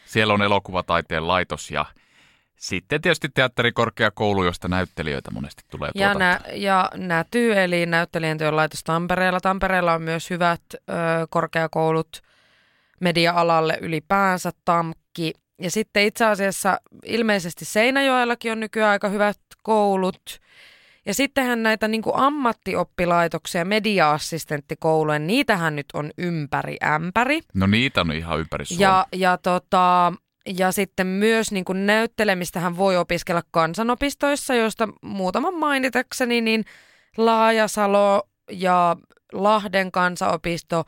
Siellä on elokuvataiteen laitos ja sitten tietysti teatterikorkeakoulu, josta näyttelijöitä monesti tulee Ja, tuotantoon. nä, ja Näty, eli näyttelijän työn laitos Tampereella. Tampereella on myös hyvät ö, korkeakoulut media-alalle ylipäänsä, TAMKki. Ja sitten itse asiassa ilmeisesti Seinäjoellakin on nykyään aika hyvät koulut. Ja sittenhän näitä niin kuin ammattioppilaitoksia, media-assistenttikouluja, niitähän nyt on ympäri ämpäri. No niitä on ihan ympäri Suomea. Ja, ja, tota, ja sitten myös niin kuin näyttelemistähän voi opiskella kansanopistoissa, joista muutaman mainitakseni, niin Laajasalo ja Lahden kansanopisto,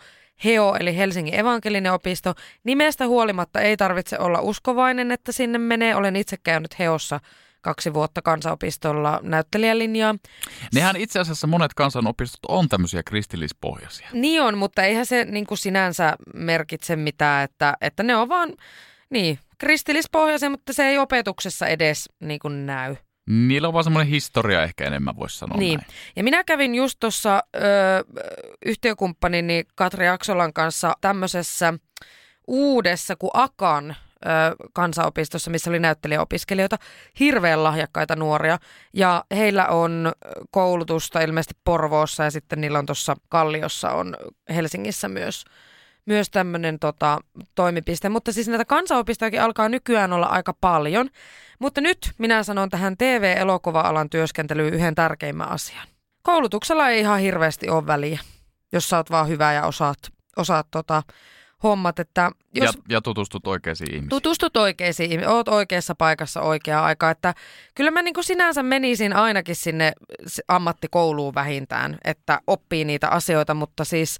HEO eli Helsingin evankelinen opisto. Nimestä huolimatta ei tarvitse olla uskovainen, että sinne menee. Olen itse käynyt HEOssa kaksi vuotta kansanopistolla näyttelijälinjaa. Nehän itse asiassa monet kansanopistot on tämmöisiä kristillispohjaisia. Niin on, mutta eihän se niin kuin sinänsä merkitse mitään, että, että ne on vaan niin, kristillispohjaisia, mutta se ei opetuksessa edes niin kuin näy. Niillä on vaan semmoinen historia ehkä enemmän, voisi sanoa Niin. näin. Ja minä kävin just tuossa yhtiökumppanini Katri Aksolan kanssa tämmöisessä uudessa kuin Akan ö, kansanopistossa, missä oli näyttelijäopiskelijoita, hirveän lahjakkaita nuoria. Ja heillä on koulutusta ilmeisesti Porvoossa ja sitten niillä on tuossa Kalliossa on Helsingissä myös myös tämmöinen tota, toimipiste. Mutta siis näitä kansanopistojakin alkaa nykyään olla aika paljon. Mutta nyt minä sanon tähän TV-elokuva-alan työskentelyyn yhden tärkeimmän asian. Koulutuksella ei ihan hirveästi ole väliä, jos sä oot vaan hyvä ja osaat, osaat tota, hommat, että jos Ja, ja tutustut oikeisiin ihmisiin. tutustut oikeisiin, ihmisiin, oot oikeassa paikassa oikea aika, että kyllä mä niin kuin sinänsä menisin ainakin sinne ammattikouluun vähintään, että oppii niitä asioita, mutta siis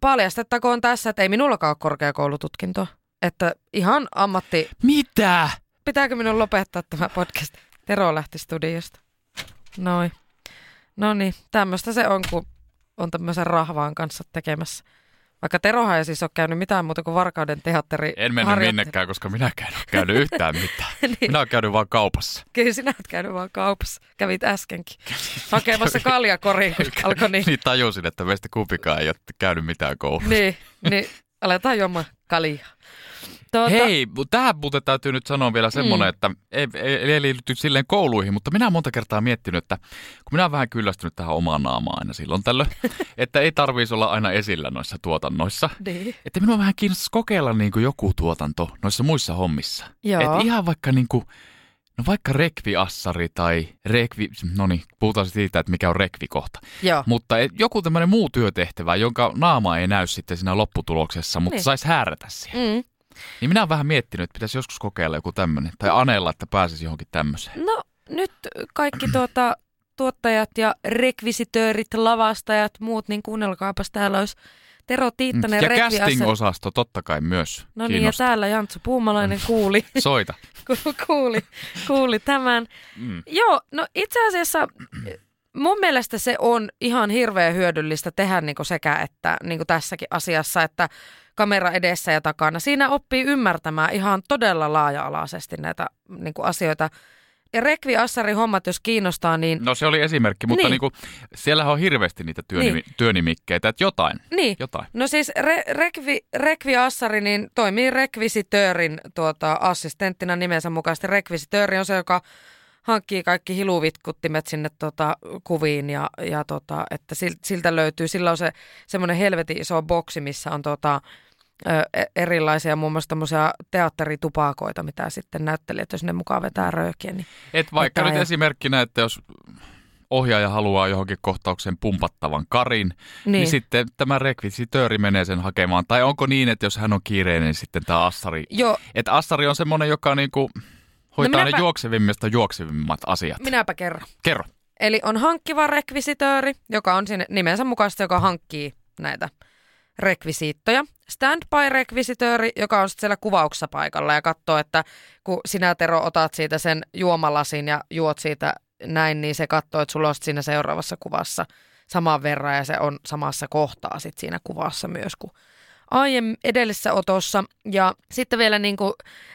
paljastettakoon tässä, että ei minullakaan ole korkeakoulututkintoa, että ihan ammatti, Mitä? pitääkö minun lopettaa tämä podcast? Tero lähti studiosta. Noin. No niin, tämmöistä se on, kun on tämmöisen rahvaan kanssa tekemässä. Vaikka Terohan ei siis ole käynyt mitään muuta kuin Varkauden teatteri. En mennyt harjoittelu. minnekään, koska minäkään en ole käynyt yhtään mitään. Niin. Minä olen käynyt vaan kaupassa. Kyllä sinä olet käynyt vaan kaupassa. Kävit äskenkin. Hakemassa kaljakoriin, kun alkoi niin. Niin tajusin, että meistä kumpikaan ei ole käynyt mitään koulussa. Niin, niin aletaan juomaan kaljaa. Tuota, Hei, tähän muuten täytyy nyt sanoa vielä semmoinen, Mm. että ei, ei, ei liity silleen kouluihin, mutta minä olen monta kertaa miettinyt, että kun minä olen vähän kyllästynyt tähän omaan naamaan aina silloin tällöin, että ei tarvitsisi olla aina esillä noissa tuotannoissa. Niin. Että minua vähän kiinnostaisi kokeilla niin kuin joku tuotanto noissa muissa hommissa. Joo. Että ihan vaikka niin kuin, no vaikka rekviassari tai rekvi, no niin, puhutaan siitä, että mikä on rekvi kohta. Joo. Mutta joku tämmöinen muu työtehtävä, jonka naama ei näy sitten siinä lopputuloksessa, mutta Niin. saisi häärätä siellä. Mm. Niin minä olen vähän miettinyt, että pitäisi joskus kokeilla joku tämmöinen. Tai anella, että pääsisi johonkin tämmöiseen. No nyt kaikki tuota, tuottajat ja rekvisitöörit, lavastajat, muut, niin kuunnelkaapas täällä olisi Tero Tiittanen ja rekviassari. casting-osasto totta kai myös No niin, ja täällä Jantsu Puumalainen kuuli, Soita. ku- kuuli, kuuli tämän. Mm. Joo, no itse asiassa mun mielestä se on ihan hirveän hyödyllistä tehdä niin sekä että niin tässäkin asiassa, että kamera edessä ja takana. Siinä oppii ymmärtämään ihan todella laaja-alaisesti näitä niin asioita. Ja Rekvi Assari hommat, jos kiinnostaa, niin, No se oli esimerkki, mutta Niin. niin. Niinku, siellähän on hirveästi niitä työnimi- Niin. työnimikkeitä, että jotain. niin. jotain. No siis re, rekvi, rekvi Assari niin toimii rekvisitöörin tuota, assistenttina nimensä mukaisesti. Rekvisitööri on se, joka hankkii kaikki hiluvitkuttimet sinne tota, kuviin ja, ja tota, että sil- siltä löytyy, sillä on se semmoinen helvetin iso boksi, missä on tota, ö, e- erilaisia muun muassa tämmöisiä teatteritupakoita, mitä sitten näyttelijät, jos ne mukaan vetää röökiä, niin Et vaikka nyt ja- esimerkkinä, että jos ohjaaja haluaa johonkin kohtaukseen pumpattavan karin, niin, niin sitten tämä rekvisitööri menee sen hakemaan. Tai onko niin, että jos hän on kiireinen, niin sitten tämä assari... Joo, Että assari on semmoinen, joka niinku hoitaa No ne minäpä- juoksevimmista juoksevimmat asiat. minäpä kerron. Kerro. Eli on hankkiva rekvisitööri, joka on sinne nimensä mukaisesti, joka hankkii näitä rekvisiittoja. Standby-rekvisitööri, joka on sitten siellä kuvauksessa paikalla ja katsoo, että kun sinä Tero otat siitä sen juomalasin ja juot siitä näin, niin se katsoo, että sulla on siinä seuraavassa kuvassa saman verran ja se on samassa kohtaa sit siinä kuvassa myös kuin aiemmin edellisessä otossa. Ja sitten vielä niin kuin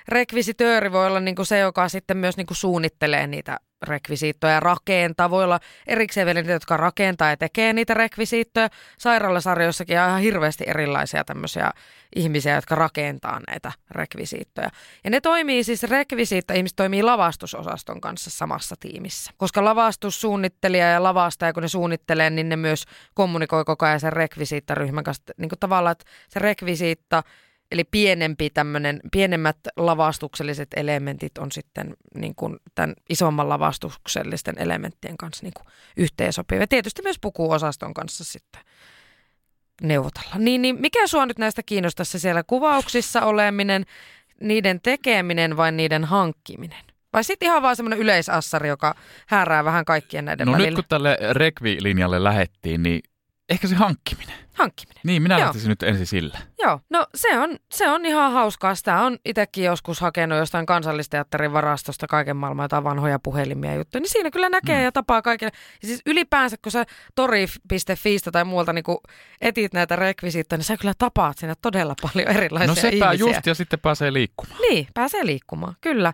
rekvisitööri voi olla niin kuin se, joka sitten myös niin kuin suunnittelee niitä rekvisiittoja ja rakentaa. Voi olla erikseen vielä niitä, jotka rakentaa ja tekee niitä rekvisiittoja. Sairaalasarjoissakin on ihan hirveästi erilaisia tämmöisiä ihmisiä, jotka rakentaa näitä rekvisiittoja. Ja ne toimii siis, rekvisiitta ihmiset toimii lavastusosaston kanssa samassa tiimissä. Koska lavastussuunnittelija ja lavastaja, kun ne suunnittelee, niin ne myös kommunikoi koko ajan sen rekvisiittaryhmän kanssa. Niin kuin tavallaan, että se rekvisiitta, eli pienempi tämmönen, pienemmät lavastukselliset elementit on sitten niin kuin tämän isomman lavastuksellisten elementtien kanssa niin kuin yhteensopivia. Tietysti myös pukuosaston kanssa sitten neuvotella. Niin, niin mikä sua nyt näistä kiinnostaisi siellä kuvauksissa oleminen, niiden tekeminen vai niiden hankkiminen? Vai sitten ihan vaan semmoinen yleisassari, joka häärää vähän kaikkien näiden No välillä? nyt kun tälle rekvi-linjalle lähettiin, niin ehkä se hankkiminen. Hankkiminen. Niin, minä Joo. lähtisin nyt ensin sillä. Joo, no se on, se on ihan hauskaa. Sitä on itsekin joskus hakenut jostain kansallisteatterin varastosta kaiken maailman jotain vanhoja puhelimia ja juttuja. Niin siinä kyllä näkee Mm. ja tapaa kaikille. Ja siis ylipäänsä, kun sä tori.fiistä tai muualta niin etit näitä rekvisiittoja, niin sä kyllä tapaat siinä todella paljon erilaisia No sepä ihmisiä. just, ja sitten pääsee liikkumaan. Niin, pääsee liikkumaan, kyllä.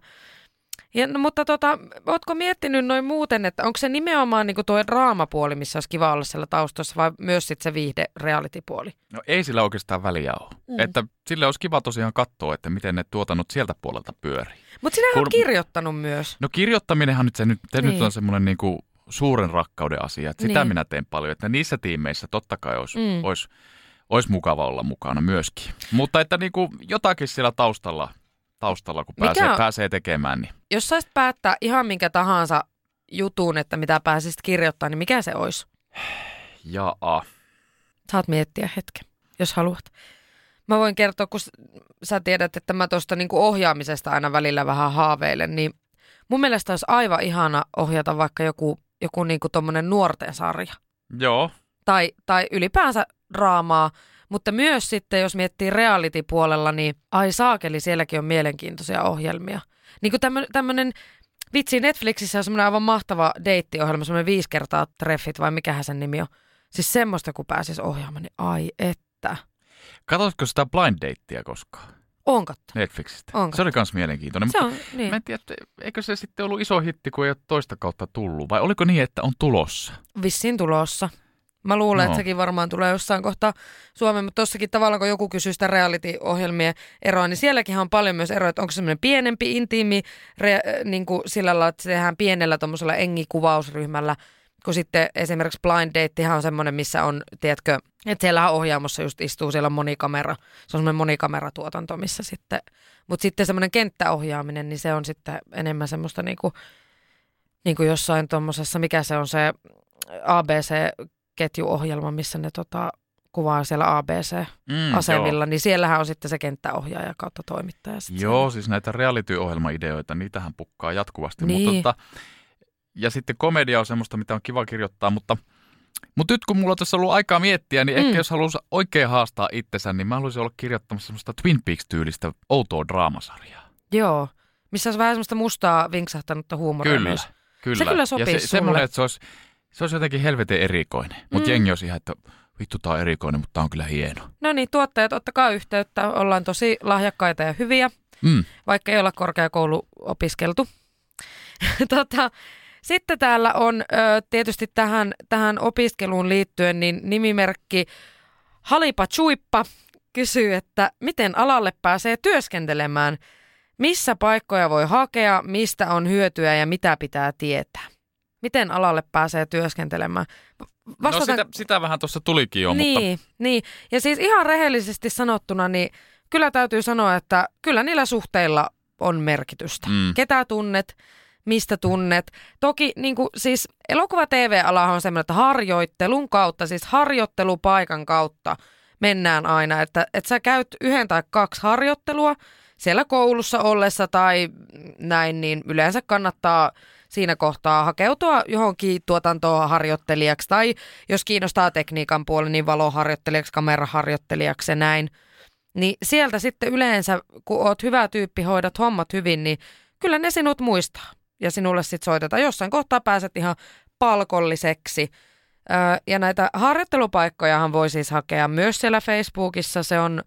Ja, no, mutta tota, ootko miettinyt noin muuten, että onko se nimenomaan niin tuo draamapuoli, missä olisi kiva olla siellä taustassa, vai myös sitten se viihde reality-puoli? No ei sillä oikeastaan väliä ole. Mm. Että sille olisi kiva tosiaan katsoa, että miten ne tuotannot sieltä puolelta pyörii. Mutta sinä olet Kun- kirjoittanut myös. No kirjoittaminenhan nyt, se nyt, se Niin. nyt on semmoinen niinku suuren rakkauden asia. Että sitä Niin. minä teen paljon. Että niissä tiimeissä totta kai olisi, Mm. olisi, olisi mukava olla mukana myöskin. Mutta että niinku jotakin siellä taustalla, taustalla kun pääsee, on- pääsee tekemään, niin Jos saisit päättää ihan minkä tahansa jutun, että mitä pääsisit kirjoittamaan, niin mikä se olisi? jaa. Saat miettiä hetken, jos haluat. mä voin kertoa, kun sä tiedät, että mä tuosta niinku ohjaamisesta aina välillä vähän haaveilen, niin mun mielestä olisi aivan ihana ohjata vaikka joku, joku niinku tommonen nuorten sarja. Joo. Tai, tai ylipäänsä draamaa, mutta myös sitten, jos miettii reality-puolella, niin ai saakeli, sielläkin on mielenkiintoisia ohjelmia. Niin kuin tämmöinen, vitsi, Netflixissä on semmoinen aivan mahtava deittiohjelma, semmoinen viisi kertaa treffit, vai mikähän sen nimi on. Siis semmoista, kun pääsis ohjaamaan, niin ai että. Katsoitko sitä blind datea koskaan On katto. Netflixistä? On Se oli myös mielenkiintoinen. Se mutta on, niin. Mä en tiedä, että eikö se sitten ollut iso hitti, kun ei ole toista kautta tullut, vai oliko niin, että on tulossa? Vissiin tulossa. Mä luulen, No. että sekin varmaan tulee jossain kohtaa Suomeen, mutta tossakin tavallaan, kun joku kysyy sitä reality-ohjelmien eroa, niin sielläkin on paljon myös eroa, että onko se semmoinen pienempi, intiimi, re, niin kuin sillä lailla, että se tehdään pienellä tuommoisella engikuvausryhmällä, kun sitten esimerkiksi Blind Datehan on semmoinen, missä on, tiedätkö, että siellä ohjaamossa just istuu, siellä on monikamera, se on semmoinen monikameratuotanto, missä sitten, mutta sitten semmoinen kenttäohjaaminen, niin se on sitten enemmän semmoista niinku, niin kuin jossain tuommoisessa, mikä se on se ABC-ketjuohjelma, missä ne tota, kuvaa siellä ABC-asemilla, Mm, niin siellähän on sitten se kenttäohjaaja kautta toimittaja. sit Joo, siis näitä reality-ohjelmaideoita, niitähän pukkaa jatkuvasti. Niin. Mutta, ja sitten komedia on semmoista, mitä on kiva kirjoittaa, mutta, mutta nyt kun mulla on tässä ollut aikaa miettiä, niin mm. Ehkä jos haluaisi oikein haastaa itsensä, niin mä haluaisin olla kirjoittamassa semmoista Twin Peaks-tyylistä outoa draamasarjaa. Joo, missä olisi vähän semmoista mustaa vinksahtanutta huumoria Kyllä, myös. kyllä. Se kyllä ja sopisi se, sulle. semmoinen, että se olisi, se olisi jotenkin helvetin erikoinen. Mutta Mm. jengi olisi ihan, että vittu tää on erikoinen, mutta tää on kyllä hieno. No niin, tuottajat, ottakaa yhteyttä. Ollaan tosi lahjakkaita ja hyviä, Mm. vaikka ei olla korkeakoulu opiskeltu. tota, sitten täällä on ö, tietysti tähän, tähän opiskeluun liittyen niin nimimerkki Halipa Chuippa kysyy, että miten alalle pääsee työskentelemään, missä paikkoja voi hakea, mistä on hyötyä ja mitä pitää tietää. Miten alalle pääsee työskentelemään? No sitä, sitä vähän tuossa tulikin jo, niin, mutta niin, ja siis ihan rehellisesti sanottuna, niin kyllä täytyy sanoa, että kyllä niillä suhteilla on merkitystä. Mm. Ketä tunnet, mistä tunnet. Toki niin kuin, siis elokuva TV-ala on semmoinen, että harjoittelun kautta, siis harjoittelupaikan kautta mennään aina. Että, että sä käyt yhden tai kaksi harjoittelua siellä koulussa ollessa tai näin, niin yleensä kannattaa siinä kohtaa hakeutua johonkin tuotantoon harjoittelijaksi tai jos kiinnostaa tekniikan puoli, niin valoharjoittelijaksi, kameraharjoittelijaksi ja näin. Niin sieltä sitten yleensä, kun oot hyvä tyyppi, hoidat hommat hyvin, niin kyllä ne sinut muistaa. Ja sinulle sitten soitetaan. Jossain kohtaa pääset ihan palkolliseksi. Öö, ja näitä harjoittelupaikkojahan voi siis hakea myös siellä Facebookissa. Se on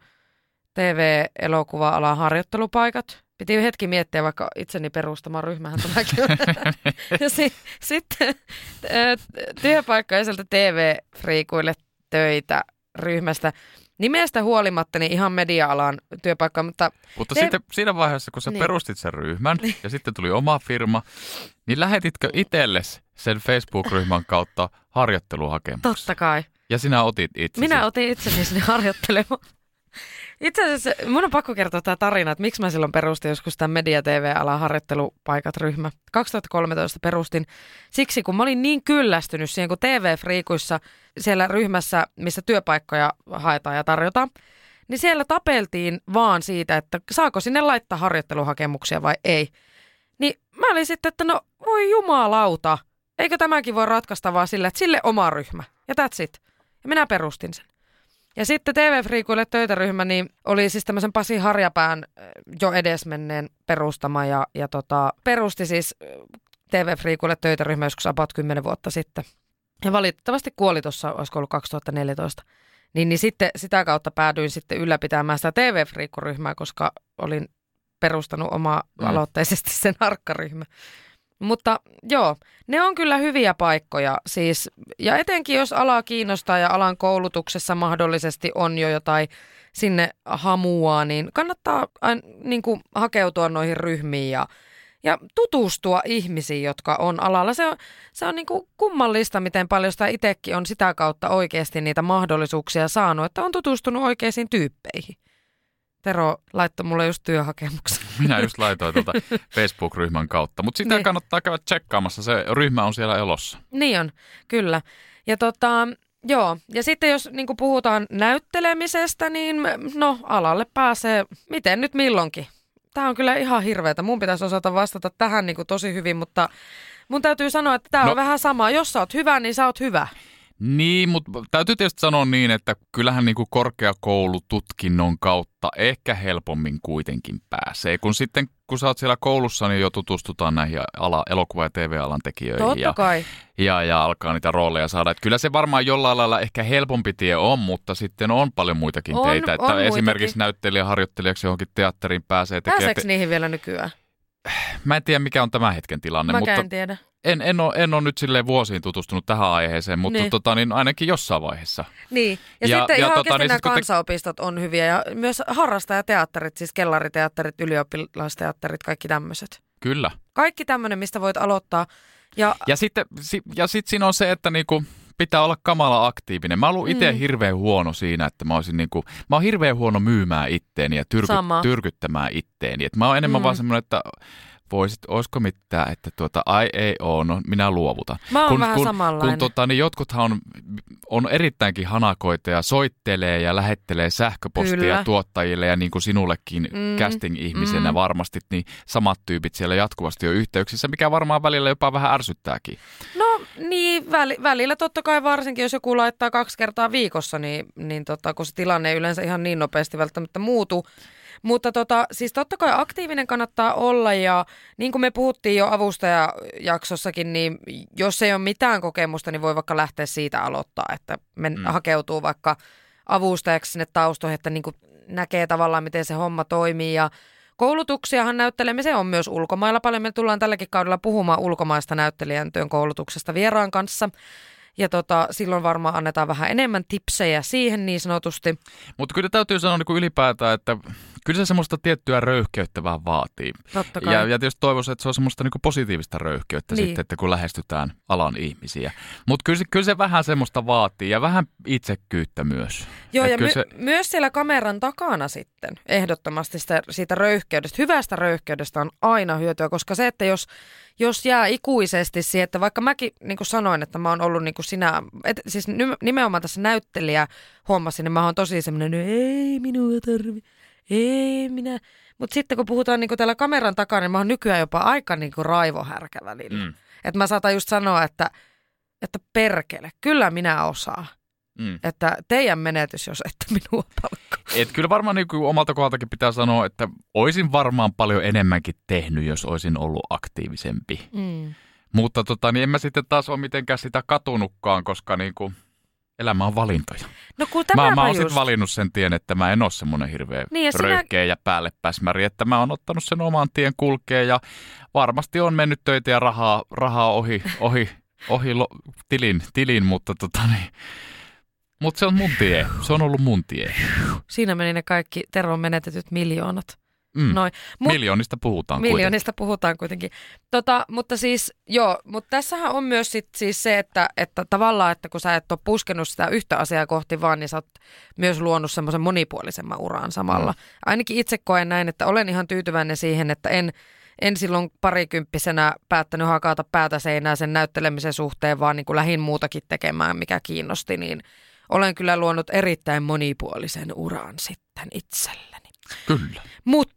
TV-elokuva-alan harjoittelupaikat. Piti hetki miettiä, vaikka itseni perustamaan ryhmähän tuleekin. ja si- sitten sieltä TV-friikuille töitä ryhmästä. Nimestä huolimatta niin ihan media-alan työpaikka, mutta Mutta Te- sitten siinä vaiheessa, kun sä Niin. perustit sen ryhmän ja sitten tuli oma firma, niin lähetitkö itsellesi sen Facebook-ryhmän kautta harjoitteluhakemuksen? totta kai. Ja sinä otit itse. Minä otin itseni sinne harjoittelemaan. Itse asiassa mun on pakko kertoa tämä tarina, että miksi mä silloin perustin joskus tämän Media TV-alan harjoittelupaikat-ryhmä. 2013 perustin siksi, kun mä olin niin kyllästynyt siihen, kun TV-friikuissa siellä ryhmässä, missä työpaikkoja haetaan ja tarjotaan, niin siellä tapeltiin vaan siitä, että saako sinne laittaa harjoitteluhakemuksia vai ei. Niin mä olin sitten, että no voi jumalauta, eikö tämäkin voi ratkaista vaan sillä, että sille oma ryhmä. Ja that's it. Ja minä perustin sen. Ja sitten TV-friikuille töitäryhmä niin oli siis tämmöisen Pasi Harjapään jo edesmenneen perustama ja, ja tota, perusti siis äh, TV-friikuille töitäryhmä joskus about 10 vuotta sitten. Ja valitettavasti kuoli tuossa, olisiko ollut 2014. Niin, niin sitten sitä kautta päädyin sitten ylläpitämään sitä TV-friikkuryhmää, koska olin perustanut oma Mm. aloitteisesti sen harkkaryhmä. Mutta joo, ne on kyllä hyviä paikkoja siis, ja etenkin jos ala kiinnostaa ja alan koulutuksessa mahdollisesti on jo jotain sinne hamua, niin kannattaa ain, niin kuin hakeutua noihin ryhmiin ja, ja tutustua ihmisiin, jotka on alalla. Se on, se on niin kuin kummallista, miten paljon sitä itsekin on sitä kautta oikeasti niitä mahdollisuuksia saanut, että on tutustunut oikeisiin tyyppeihin. Tero laittoi mulle just työhakemuksen. Minä just laitoin tuolta Facebook-ryhmän kautta. Mutta sitä Niin. kannattaa käydä tsekkaamassa. Se ryhmä on siellä elossa. Niin on, kyllä. Ja tota, Joo, ja sitten jos niin puhutaan näyttelemisestä, niin no alalle pääsee miten nyt milloinkin. Tämä on kyllä ihan hirveätä. Mun pitäisi osata vastata tähän niin tosi hyvin, mutta mun täytyy sanoa, että tämä no. on vähän sama. Jos sä oot hyvä, niin sä oot hyvä. Niin, mutta täytyy tietysti sanoa niin, että kyllähän niin kuin korkeakoulututkinnon kautta ehkä helpommin kuitenkin pääsee. Kun sitten, kun sä oot siellä koulussa, niin jo tutustutaan näihin ala, elokuva- ja TV-alan tekijöihin. Totta ja, kai. Ja, ja alkaa niitä rooleja saada. Että kyllä se varmaan jollain lailla ehkä helpompi tie on, mutta sitten on paljon muitakin on, teitä. Että on esimerkiksi muitakin. näyttelijä harjoittelijaksi johonkin teatteriin pääsee tekemään. Pääseekö niihin vielä nykyään? Mä en tiedä, mikä on tämän hetken tilanne, Mä mutta en tiedä. en, en, ole, en ole nyt silleen vuosiin tutustunut tähän aiheeseen, mutta Niin. tota, niin ainakin jossain vaiheessa. Niin, ja, Ja- sitten ja ihan tota, niin nämä sit te- kansaopistot on hyviä ja myös harrastajateatterit, siis kellariteatterit, ylioppilasteatterit, kaikki tämmöiset. Kyllä. Kaikki tämmöinen, mistä voit aloittaa. Ja, Ja sitten si, ja sit siinä on se, että niinku pitää olla kamala aktiivinen. Mä oon itse Mm. hirveän huono siinä, että mä olisin niinku, mä oon hirveän huono myymään itteeni ja tyrky, Sama. tyrkyttämään itteeni. Et mä oon enemmän Mm. mm. vaan semmoinen, että voisit, olisiko mitään, että tuota, ai ei oo, no minä luovutan. Mä oon kun, vähän kun, samanlainen. Kun tota, niin jotkuthan on, on erittäinkin hanakoita ja soittelee ja lähettelee sähköpostia Kyllä. tuottajille ja niin kuin sinullekin Mm, mm. casting-ihmisenä mm. varmasti, niin samat tyypit siellä jatkuvasti on yhteyksissä, mikä varmaan välillä jopa vähän ärsyttääkin. No niin, väli, välillä totta kai varsinkin, jos joku laittaa kaksi kertaa viikossa, niin, niin tota, kun se tilanne ei yleensä ihan niin nopeasti välttämättä muutu. Mutta tota, siis totta kai aktiivinen kannattaa olla ja niin kuin me puhuttiin jo avustajajaksossakin, niin jos ei ole mitään kokemusta, niin voi vaikka lähteä siitä aloittaa, että men. Mm. hakeutuu vaikka avustajaksi sinne taustoihin, että niin kuin näkee tavallaan, miten se homma toimii ja Koulutuksiahan näyttelemiseen on myös ulkomailla paljon. Me tullaan tälläkin kaudella puhumaan ulkomaista näyttelijän työn koulutuksesta vieraan kanssa. Ja tota, silloin varmaan annetaan vähän enemmän tipsejä siihen niin sanotusti. Mutta kyllä täytyy sanoa niin kuin ylipäätään, että kyllä se semmoista tiettyä röyhkeyttä vähän vaatii. Totta kai. Ja, ja tietysti toivoisin, että se on semmoista niin kuin positiivista röyhkeyttä Niin. sitten, että kun lähestytään alan ihmisiä. Mutta kyllä, se- kyllä se vähän semmoista vaatii ja vähän itsekkyyttä myös. Joo, Et ja my- se- myös siellä kameran takana sitten ehdottomasti sitä, siitä röyhkeydestä, hyvästä röyhkeydestä on aina hyötyä, koska se, että jos, jos jää ikuisesti siihen, että vaikka mäkin niin kuin sanoin, että mä oon ollut niin kuin sinä, et, siis nimenomaan tässä näyttelijä hommassa, niin mä oon tosi semmoinen, no ei minua tarvi, ei minä. Mutta sitten kun puhutaan niin kuin täällä kameran takana, niin mä oon nykyään jopa aika niin kuin raivohärkä välillä. Mm. Että mä saatan just sanoa, että, että perkele, kyllä minä osaan. Mm. Että teidän menetys, jos ette minua palkkaa. Et kyllä varmaan niin omalta kohdaltakin pitää sanoa, että olisin varmaan paljon enemmänkin tehnyt, jos olisin ollut aktiivisempi. Mm. Mutta tota, niin en mä sitten taas ole mitenkään sitä katunutkaan, koska niin kuin, elämä on valintoja. No kun Mä, tämä mä oon just. valinnut sen tien, että mä en ole semmoinen hirveä Niin ja sinä- röyhkeä ja päälle päsmäri, että mä oon ottanut sen oman tien kulkeen ja varmasti on mennyt töitä ja rahaa, rahaa ohi, ohi, ohi lo, tilin, tilin, mutta tota niin, mutta se on mun tie. Se on ollut mun tie. Siinä meni ne kaikki Teron menetetyt miljoonat. Mm. Noin. Mut- Miljoonista puhutaan Miljoonista puhutaan kuitenkin. Tota, mutta siis, joo, mutta tässähän on myös sit siis se, että, että tavallaan, että kun sä et ole puskenut sitä yhtä asiaa kohti vaan, niin sä oot myös luonut semmoisen monipuolisemman uran samalla. Mm. Ainakin itse koen näin, että olen ihan tyytyväinen siihen, että en, en silloin parikymppisenä päättänyt hakata päätä seinää sen näyttelemisen suhteen, vaan niin kuin lähin muutakin tekemään, mikä kiinnosti, niin olen kyllä luonut erittäin monipuolisen uran sitten itselleni. Kyllä. Mutta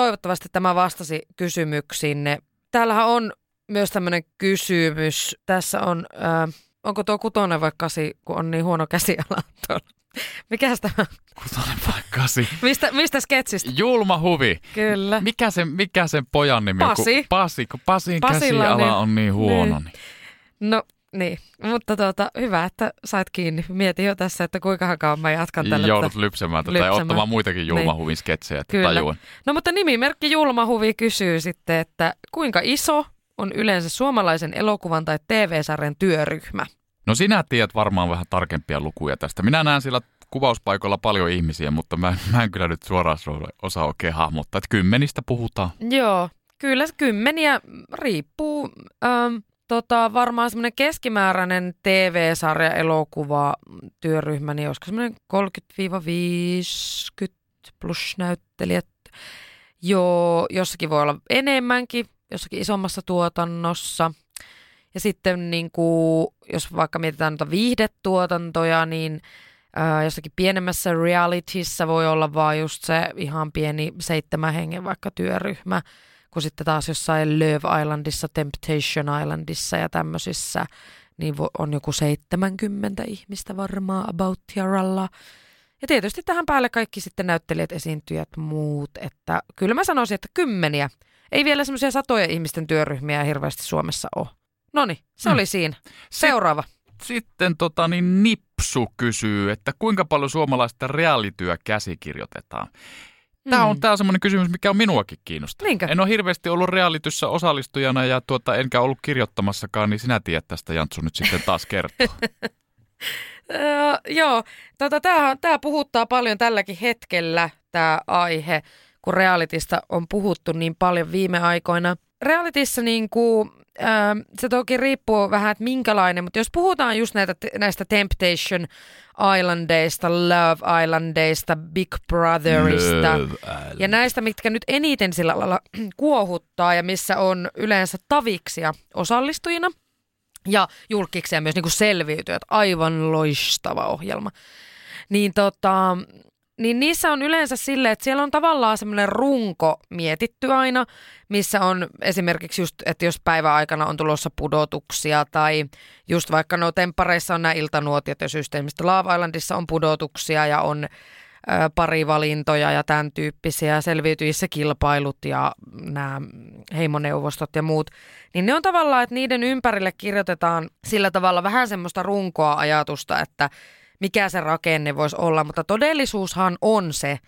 toivottavasti tämä vastasi kysymyksiinne. Täällähän on myös tämmöinen kysymys. Tässä on, äh, onko tuo kutonen vai kasi, kun on niin huono käsiala tuolla? Mikäs tämä? Kutonen paikkasi. Mistä, mistä sketsistä? Julma huvi. Kyllä. Mikä sen, mikä sen pojan nimi on? Pasi. Pasi, kun Pasin Pasilla on käsiala niin- on niin huono. niin. Niin. No niin, mutta tuota, hyvä, että sait kiinni. Mietin jo tässä, että kuinka kauan mä jatkan tällä. Joudut lypsämään tätä ja lypsämään. ottamaan muitakin Niin. huvin sketsejä, että Kyllä. tajuan. No mutta nimimerkki Julmahuvi kysyy sitten, että kuinka iso on yleensä suomalaisen elokuvan tai TV-sarjan työryhmä? No sinä tiedät varmaan vähän tarkempia lukuja tästä. Minä näen sillä kuvauspaikoilla paljon ihmisiä, mutta mä, mä en kyllä nyt suoraan osaa oikein hahmottaa, että kymmenistä puhutaan. Joo, kyllä se kymmeniä riippuu. Ähm, tota, varmaan semmoinen keskimääräinen TV-sarja, elokuva, työryhmä, niin olisiko semmoinen 30-50 plus näyttelijät. Joo, jossakin voi olla enemmänkin, jossakin isommassa tuotannossa. Ja sitten niin kuin, jos vaikka mietitään noita viihdetuotantoja, niin ää, jossakin pienemmässä realityssä voi olla vaan just se ihan pieni seitsemän hengen vaikka työryhmä, kun sitten taas jossain Love Islandissa, Temptation Islandissa ja tämmöisissä, niin on joku 70 ihmistä varmaan about tiaralla. Ja tietysti tähän päälle kaikki sitten näyttelijät, esiintyjät, muut, että kyllä mä sanoisin, että kymmeniä. Ei vielä semmoisia satoja ihmisten työryhmiä hirveästi Suomessa ole. No niin, se hmm. oli siinä. Seuraava. Sitten tota, niin Nipsu kysyy, että kuinka paljon suomalaista reaalityö käsikirjoitetaan. Tämä on, mm. tämä on semmoinen kysymys, mikä on minuakin kiinnostaa. Niinkö? En ole hirveästi ollut realityssä osallistujana ja tuota, enkä ollut kirjoittamassakaan, niin sinä tiedät tästä Jantsu nyt sitten taas kertoa. Uh, joo, tota, tämä puhuttaa paljon tälläkin hetkellä, tämä aihe, kun realitista on puhuttu niin paljon viime aikoina. Realitissa niin kuin, äh, se toki riippuu vähän, että minkälainen, mutta jos puhutaan just näitä, näistä Temptation Islandeista, Love Islandeista, Big Brotherista ja näistä, mitkä nyt eniten sillä lailla kuohuttaa ja missä on yleensä taviksia osallistujina – ja julkiksi myös niin kuin selviytyjät. Aivan loistava ohjelma. Niin, tota, niin niissä on yleensä silleen, että siellä on tavallaan semmoinen runko mietitty aina, missä on esimerkiksi just, että jos päiväaikana on tulossa pudotuksia tai just vaikka no temppareissa on nämä iltanuotiot ja systeemistä. Love Islandissa on pudotuksia ja on parivalintoja ja tämän tyyppisiä selviytyissä kilpailut ja nämä heimoneuvostot ja muut, niin ne on tavallaan, että niiden ympärille kirjoitetaan sillä tavalla vähän semmoista runkoa ajatusta, että mikä se rakenne voisi olla, mutta todellisuushan on se,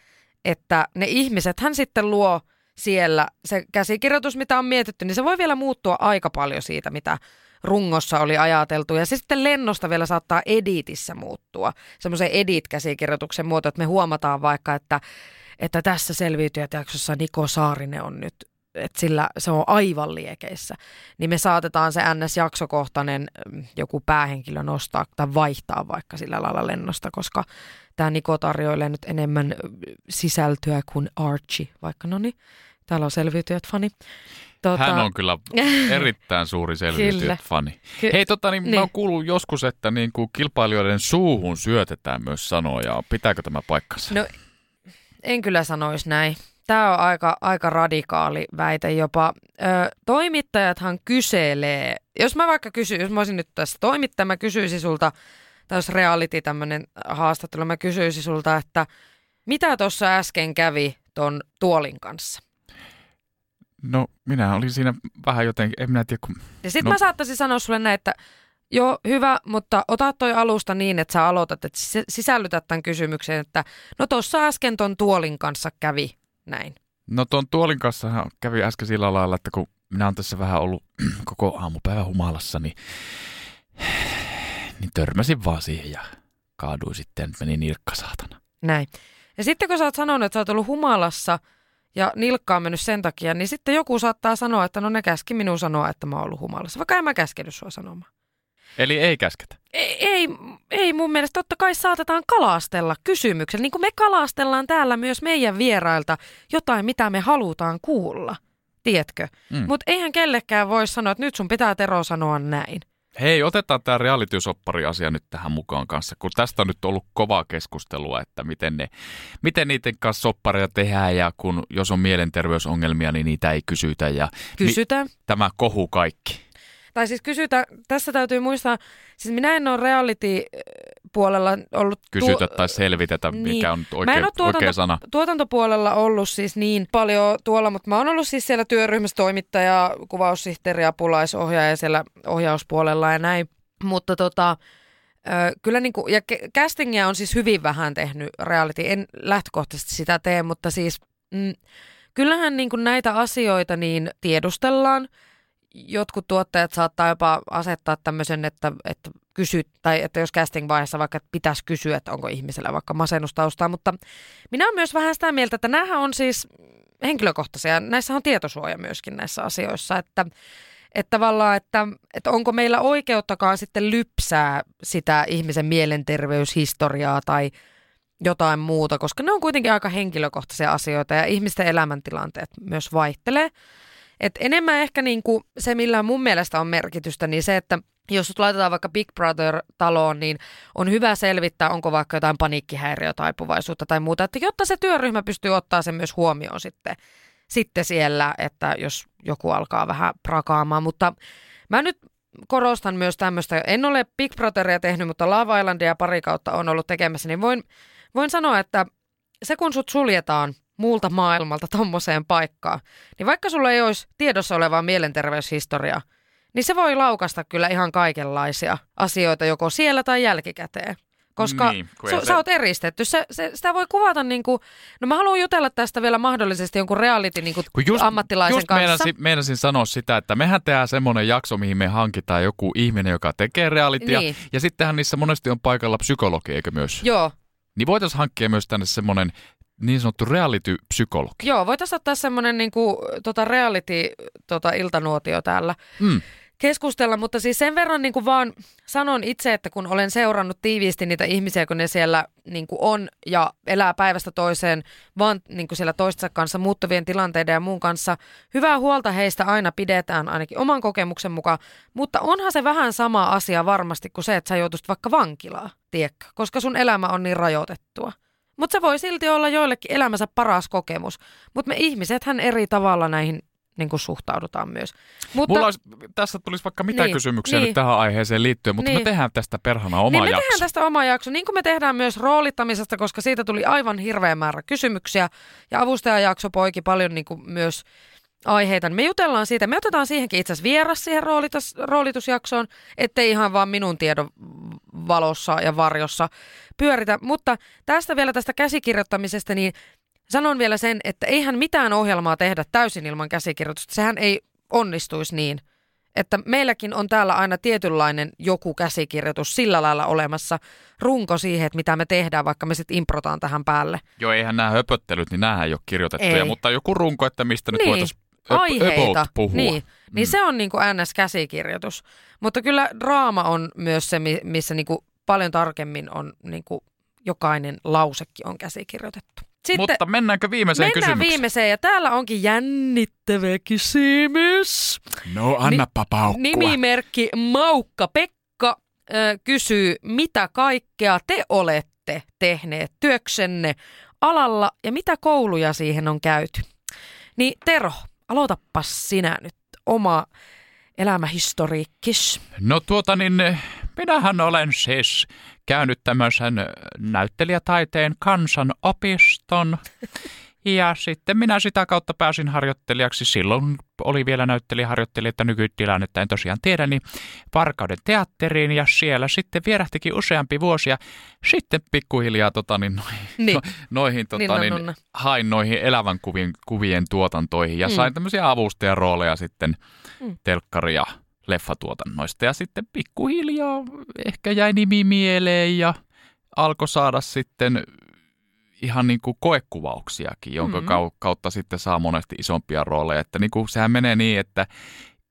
että ne ihmiset hän sitten luo siellä se käsikirjoitus, mitä on mietitty, niin se voi vielä muuttua aika paljon siitä, mitä rungossa oli ajateltu. Ja se sitten lennosta vielä saattaa editissä muuttua. Semmoisen edit-käsikirjoituksen muoto, että me huomataan vaikka, että, että tässä selviytyjät jaksossa Niko Saarinen on nyt että sillä se on aivan liekeissä, niin me saatetaan se NS-jaksokohtainen mm, joku päähenkilö nostaa tai vaihtaa vaikka sillä lailla lennosta, koska tämä Niko tarjoilee nyt enemmän sisältöä kuin Archie, vaikka no niin, täällä on selviytyjät fani. Tota... Hän on kyllä erittäin suuri selviytyjät fani. Ky- Hei, tota, niin, niin. mä oon kuullut joskus, että niin kuin kilpailijoiden suuhun syötetään myös sanoja. Pitääkö tämä paikkansa? No, en kyllä sanoisi näin. Tämä on aika, aika radikaali väite jopa. Ö, toimittajathan kyselee, jos mä vaikka kysyn, jos mä olisin nyt tässä toimittaja, mä kysyisin sulta, tai jos reality tämmöinen haastattelu, mä kysyisin sulta, että mitä tuossa äsken kävi ton tuolin kanssa? No minä olin siinä vähän jotenkin, en minä tiedä kun... Ja sitten no. mä saattaisin sanoa sulle näin, että joo, hyvä, mutta ota toi alusta niin, että sä aloitat, että sisällytät tämän kysymyksen, että no tuossa äsken ton tuolin kanssa kävi näin. No tuon tuolin kanssa kävi äsken sillä lailla, että kun minä olen tässä vähän ollut koko aamupäivä humalassa, niin, niin törmäsin vaan siihen ja kaaduin sitten, meni nilkka saatana. Näin. Ja sitten kun sä oot sanonut, että sä oot ollut humalassa – ja nilkka on mennyt sen takia, niin sitten joku saattaa sanoa, että no ne käski minun sanoa, että mä oon ollut humalassa, vaikka en mä käskenyt sua sanomaan. Eli ei käsketä? Ei, ei, ei mun mielestä. Totta kai saatetaan kalastella kysymyksen. Niin kuin me kalastellaan täällä myös meidän vierailta jotain, mitä me halutaan kuulla. Tiedätkö? Mm. Mutta eihän kellekään voi sanoa, että nyt sun pitää Tero sanoa näin. Hei, otetaan tämä reality-soppari-asia nyt tähän mukaan kanssa, kun tästä on nyt ollut kovaa keskustelua, että miten, ne, miten niiden kanssa soppareja tehdään ja kun jos on mielenterveysongelmia, niin niitä ei kysytä. Ja Kysytä. Mi- tämä kohu kaikki. Tai siis kysytä, tässä täytyy muistaa, siis minä en ole reality puolella ollut... Kysytä tuo, tai selvitetä, niin. mikä on oikea, mä en ole tuotanto, oikea sana. tuotantopuolella ollut siis niin paljon tuolla, mutta mä oon ollut siis siellä työryhmässä toimittaja, kuvaussihteeri, apulaisohjaaja siellä ohjauspuolella ja näin. Mutta tota, kyllä niin kuin, ja castingia on siis hyvin vähän tehnyt reality. En lähtökohtaisesti sitä tee, mutta siis mm, kyllähän niin kuin näitä asioita niin tiedustellaan – jotkut tuottajat saattaa jopa asettaa tämmöisen, että, että kysyt, tai että jos casting-vaiheessa vaikka pitäisi kysyä, että onko ihmisellä vaikka masennustaustaa, mutta minä olen myös vähän sitä mieltä, että nämä on siis henkilökohtaisia, näissä on tietosuoja myöskin näissä asioissa, että, että tavallaan, että, että onko meillä oikeuttakaan sitten lypsää sitä ihmisen mielenterveyshistoriaa tai jotain muuta, koska ne on kuitenkin aika henkilökohtaisia asioita ja ihmisten elämäntilanteet myös vaihtelee. Et enemmän ehkä niinku se, millä mun mielestä on merkitystä, niin se, että jos sut laitetaan vaikka Big Brother-taloon, niin on hyvä selvittää, onko vaikka jotain paniikkihäiriötaipuvaisuutta tai muuta, että jotta se työryhmä pystyy ottaa sen myös huomioon sitten, sitten siellä, että jos joku alkaa vähän prakaamaan, mutta mä nyt korostan myös tämmöistä, en ole Big Brotheria tehnyt, mutta Lava Islandia pari kautta on ollut tekemässä, niin voin, voin sanoa, että se kun sut suljetaan muulta maailmalta tommoseen paikkaan, niin vaikka sulla ei olisi tiedossa olevaa mielenterveyshistoriaa, niin se voi laukasta kyllä ihan kaikenlaisia asioita joko siellä tai jälkikäteen. Koska Niin, su, se- sä oot eristetty. Se, se, sitä voi kuvata niin kuin, no mä haluan jutella tästä vielä mahdollisesti jonkun reality niin kuin Kun just, ammattilaisen just kanssa. Meinasin, meinasin sanoa sitä, että mehän tehdään semmoinen jakso, mihin me hankitaan joku ihminen, joka tekee realitya. Niin. Ja sittenhän niissä monesti on paikalla psykologi, eikö myös? Joo, Niin voitaisiin hankkia myös tänne semmoinen niin sanottu reality-psykologi. joo, voitaisiin ottaa semmoinen niin kuin, tota reality tota, iltanuotio täällä Mm. keskustella, mutta siis sen verran niin kuin vaan sanon itse, että kun olen seurannut tiiviisti niitä ihmisiä, kun ne siellä niin kuin on ja elää päivästä toiseen, vaan niin kuin siellä toistensa kanssa muuttuvien tilanteiden ja muun kanssa, hyvää huolta heistä aina pidetään ainakin oman kokemuksen mukaan, mutta onhan se vähän sama asia varmasti kuin se, että sä joutuisit vaikka vankilaan, tiedätkö, koska sun elämä on niin rajoitettua. Mutta se voi silti olla joillekin elämänsä paras kokemus. Mutta me ihmisethän eri tavalla näihin niin kuin suhtaudutaan myös. Mutta, Mulla olisi, tässä tulisi vaikka mitä Niin, kysymyksiä niin. nyt tähän aiheeseen liittyen, mutta Niin. me tehdään tästä perhana oma niin me jakso. tehdään tästä oma jakso, niin kuin me tehdään myös roolittamisesta, koska siitä tuli aivan hirveä määrä kysymyksiä. Ja avustajajakso poiki paljon niin kuin myös aiheita. Me jutellaan siitä, me otetaan siihenkin itse asiassa vieras siihen roolitus, roolitusjaksoon, ettei ihan vaan minun tiedon valossa ja varjossa pyöritä. Mutta tästä vielä tästä käsikirjoittamisesta, niin sanon vielä sen, että eihän mitään ohjelmaa tehdä täysin ilman käsikirjoitusta. Sehän ei onnistuisi niin. Että meilläkin on täällä aina tietynlainen joku käsikirjoitus sillä lailla olemassa, runko siihen, että mitä me tehdään, vaikka me sitten improtaan tähän päälle. Joo, eihän nämä höpöttelyt, niin nämä ei ole kirjoitettuja, Ei. mutta joku runko, että mistä nyt Niin, voitaisiin ab- Aiheita. puhua. Niin, niin Mm. se on niin kuin NS-käsikirjoitus. Mutta kyllä draama on myös se, mi- missä niin kuin paljon tarkemmin on niin kuin jokainen lausekin on käsikirjoitettu. Sitten Mutta mennäänkö viimeiseen mennään kysymykseen? viimeiseen ja täällä onkin jännittävä kysymys. No, annappa paukkua. Nimimerkki Maukka Pekka ö, kysyy, mitä kaikkea te olette tehneet työksenne alalla ja mitä kouluja siihen on käyty. Niin Tero, aloitapas sinä nyt oma elämähistoriikkis. No tuota niin, minähän olen siis käynyt tämmöisen näyttelijätaiteen kansanopiston. Ja sitten minä sitä kautta pääsin harjoittelijaksi. Silloin oli vielä näyttelijäharjoittelija, että nykytilannetta en tosiaan tiedä, niin Varkauden teatteriin ja siellä sitten vierähtikin useampi vuosi ja sitten pikkuhiljaa tota, niin, noihin, Niin. no, noihin tota, Ninna niin, nunna. hain noihin elävän kuvien, kuvien tuotantoihin ja Mm. sain tämmöisiä avustajarooleja sitten Mm. telkkari- ja leffatuotannoista. Ja sitten pikkuhiljaa ehkä jäi nimi mieleen ja alkoi saada sitten ihan niin kuin koekuvauksiakin, jonka Mm. kau- kautta sitten saa monesti isompia rooleja. Että niin kuin, sehän menee niin, että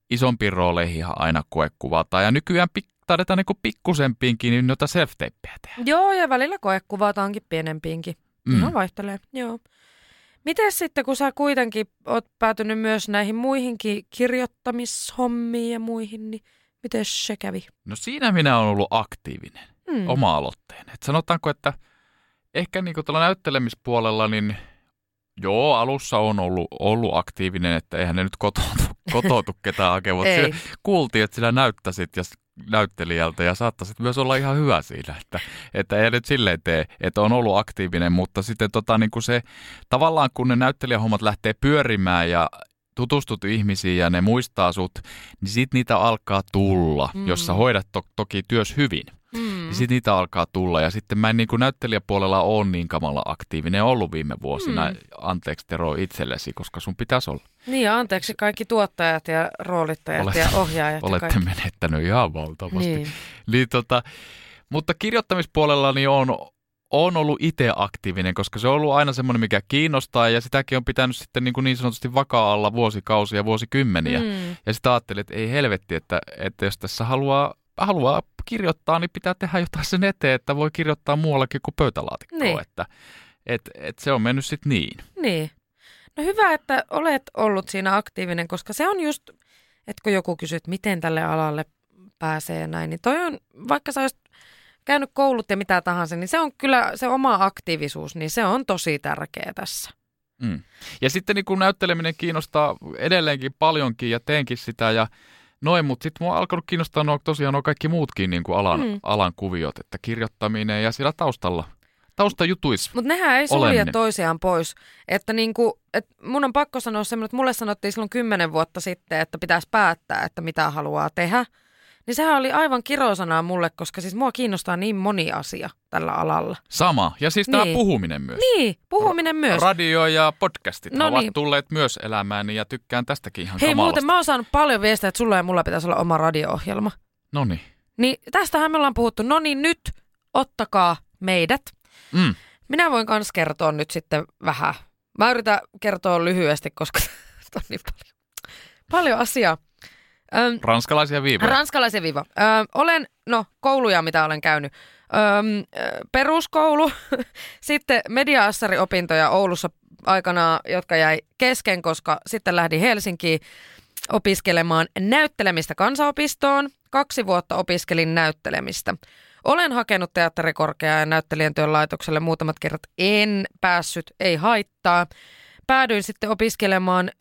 isompiin rooleihin ihan aina koekuvataan. Ja nykyään pik- taidetaan niin pikkusempiinkin niin noita self tehdä. Joo, ja välillä koekuvataankin pienempiinkin. Mm. Ihan vaihtelee, joo. Miten sitten, kun sä kuitenkin oot päätynyt myös näihin muihinkin kirjoittamishommiin ja muihin, niin miten se kävi? No siinä minä olen ollut aktiivinen. Hmm. oma-aloitteen. Et sanotaanko, että ehkä niin tuolla näyttelemispuolella, niin joo, alussa on ollut, ollut aktiivinen, että eihän ne nyt kotoutu, kotoutu ketään siellä kuultiin, että sinä näyttäisit ja näyttelijältä ja saattaisit myös olla ihan hyvä siinä, että, että ei nyt silleen tee, että on ollut aktiivinen, mutta sitten tota, niin kuin se, tavallaan kun ne näyttelijähommat lähtee pyörimään ja tutustut ihmisiin ja ne muistaa sut, niin sit niitä alkaa tulla, mm. jos sä hoidat to- toki työs hyvin. Mm. Niin sitten niitä alkaa tulla ja sitten mä en niin kuin näyttelijäpuolella ole niin kamala aktiivinen ollut viime vuosina. Mm. Anteeksi Tero itsellesi, koska sun pitäisi olla. Niin ja anteeksi kaikki tuottajat ja roolittajat Olette- ja ohjaajat. ja Olette kaikki. menettänyt ihan valtavasti. Niin. Niin tota, mutta kirjoittamispuolella niin on, on ollut itse aktiivinen, koska se on ollut aina semmoinen, mikä kiinnostaa ja sitäkin on pitänyt sitten niin, kuin niin sanotusti vakaa-alla vuosikausia, vuosikymmeniä. Mm. Mm. Ja sitten ajattelin, että ei helvetti, että, että jos tässä haluaa, haluaa kirjoittaa, niin pitää tehdä jotain sen eteen, että voi kirjoittaa muuallakin kuin pöytälaatikkoon. Niin. Että et, et se on mennyt sitten niin. Niin. No hyvä, että olet ollut siinä aktiivinen, koska se on just, että kun joku kysyy, että miten tälle alalle pääsee näin, niin toi on, vaikka sä olisit käynyt koulut ja mitä tahansa, niin se on kyllä se oma aktiivisuus, niin se on tosi tärkeä tässä. Mm. Ja sitten niin kun näytteleminen kiinnostaa edelleenkin paljonkin ja teenkin sitä ja noin, mutta sitten mua on alkanut kiinnostaa nuo, tosiaan nuo kaikki muutkin niin kuin alan, mm. alan kuviot, että kirjoittaminen ja siellä taustalla, taustajutuis Mutta nehän ei sulje toisiaan pois. Että niinku, et mun on pakko sanoa semmoinen, että mulle sanottiin silloin kymmenen vuotta sitten, että pitäisi päättää, että mitä haluaa tehdä. Niin sehän oli aivan kirosanaa mulle, koska siis mua kiinnostaa niin moni asia tällä alalla. Sama. Ja siis tämä Niin. puhuminen myös. Niin, puhuminen myös. Radio ja podcastit No ovat niin. tulleet myös elämääni ja tykkään tästäkin ihan Hei kamalasta. muuten mä oon saanut paljon viestejä, että sulla ja mulla pitäisi olla oma radio-ohjelma. No niin. Niin tästähän me ollaan puhuttu. No niin nyt ottakaa meidät. Mm. Minä voin myös kertoa nyt sitten vähän. Mä yritän kertoa lyhyesti, koska on niin paljon, paljon asiaa. Öm, Ranskalaisia viivoja. ranskalaisen viiva. Ö, olen, no kouluja mitä olen käynyt. Öm, peruskoulu, sitten media-assari-opintoja Oulussa aikanaan, jotka jäi kesken, koska sitten lähdin Helsinkiin opiskelemaan näyttelemistä kansanopistoon. Kaksi vuotta opiskelin näyttelemistä. Olen hakenut teatterikorkeaa ja näyttelijän työn laitokselle muutamat kerrat. En päässyt, ei haittaa. Päädyin sitten opiskelemaan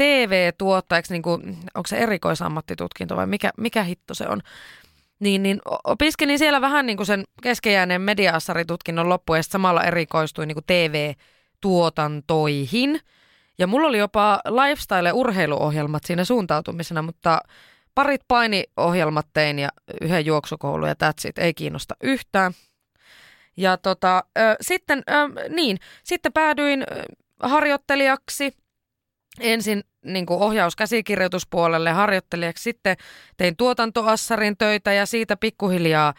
TV-tuottajaksi, niin kuin, onko se erikoisammattitutkinto vai mikä, mikä hitto se on. Niin, niin opiskelin siellä vähän niin kuin sen keskeijääneen media-assaritutkinnon loppuun ja samalla erikoistuin niin kuin TV-tuotantoihin. Ja mulla oli jopa lifestyle- ja urheiluohjelmat siinä suuntautumisena, mutta parit painiohjelmat tein ja yhden juoksukoulun ja that's it, ei kiinnosta yhtään. Ja tota, ö, sitten, ö, niin, sitten päädyin harjoittelijaksi ensin niin kuin ohjauskäsikirjoituspuolelle harjoittelijaksi, sitten tein tuotantoassarin töitä ja siitä pikkuhiljaa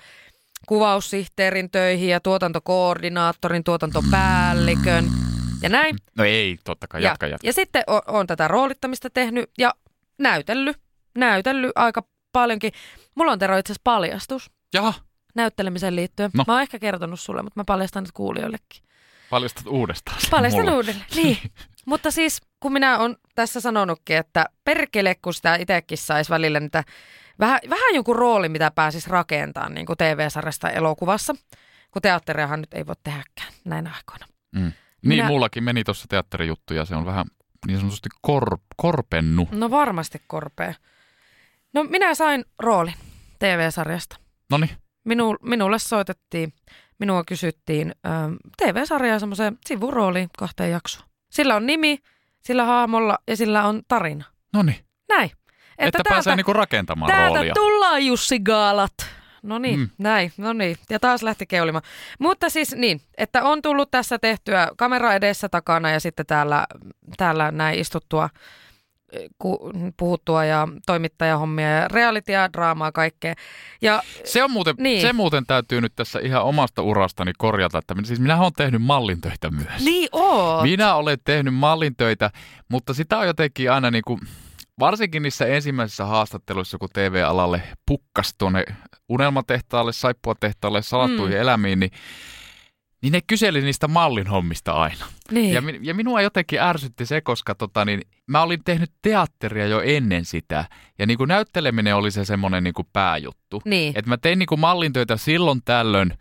kuvaussihteerin töihin ja tuotantokoordinaattorin, tuotantopäällikön ja näin. No ei, totta kai, jatka, ja, jatka. ja sitten on, on tätä roolittamista tehnyt ja näytellyt, näytellyt aika paljonkin. Mulla on Tero itse asiassa paljastus Jaha, näyttelemiseen liittyen. No. Mä oon ehkä kertonut sulle, mutta mä paljastan nyt kuulijoillekin. Paljastat uudestaan. Paljastan mulle. uudelleen, niin. Mutta siis, kun minä olen tässä sanonutkin, että perkele, kun sitä itsekin saisi välillä niitä, vähän, vähän jonkun rooli, mitä pääsisi rakentamaan niin kuin TV-sarjasta elokuvassa, kun teatteriahan nyt ei voi tehdäkään näinä aikoina. Mm. Niin, Minä- mullakin meni tuossa teatterijuttu ja se on vähän niin sanotusti kor, korpennu. No varmasti korpea. No minä sain roolin TV-sarjasta. No niin, Minu, minulle soitettiin, minua kysyttiin ähm, TV-sarjaa semmoiseen sivurooliin kahteen jaksoon. Sillä on nimi, sillä haamolla ja sillä on tarina. no niin. Näin. Että, että pääsee niinku rakentamaan täältä roolia. tullaan Jussi Gaalat. No niin, Mm. näin, no niin. Ja taas lähti keulimaan. Mutta siis niin, että on tullut tässä tehtyä kamera edessä takana ja sitten täällä, täällä näin istuttua puhuttua ja toimittajahommia ja realitya, draamaa, kaikkea. Ja Se, on muuten, Niin. se muuten täytyy nyt tässä ihan omasta urastani korjata, että minä- siis minä olen tehnyt mallintöitä myös. niin oo. Minä olen tehnyt mallintöitä, mutta sitä on jotenkin aina niin kuin, varsinkin niissä ensimmäisissä haastatteluissa, kun TV-alalle pukkas tuonne unelmatehtaalle, saippuatehtaalle, salattuihin Mm. elämiin, niin, niin ne kyseli niistä mallin hommista aina. Niin. Ja, ja minua jotenkin ärsytti se, koska tota, niin, mä olin tehnyt teatteria jo ennen sitä. Ja niin kuin näytteleminen oli se semmoinen niin kuin pääjuttu. niin. Että mä tein niin kuin mallintöitä silloin tällöin.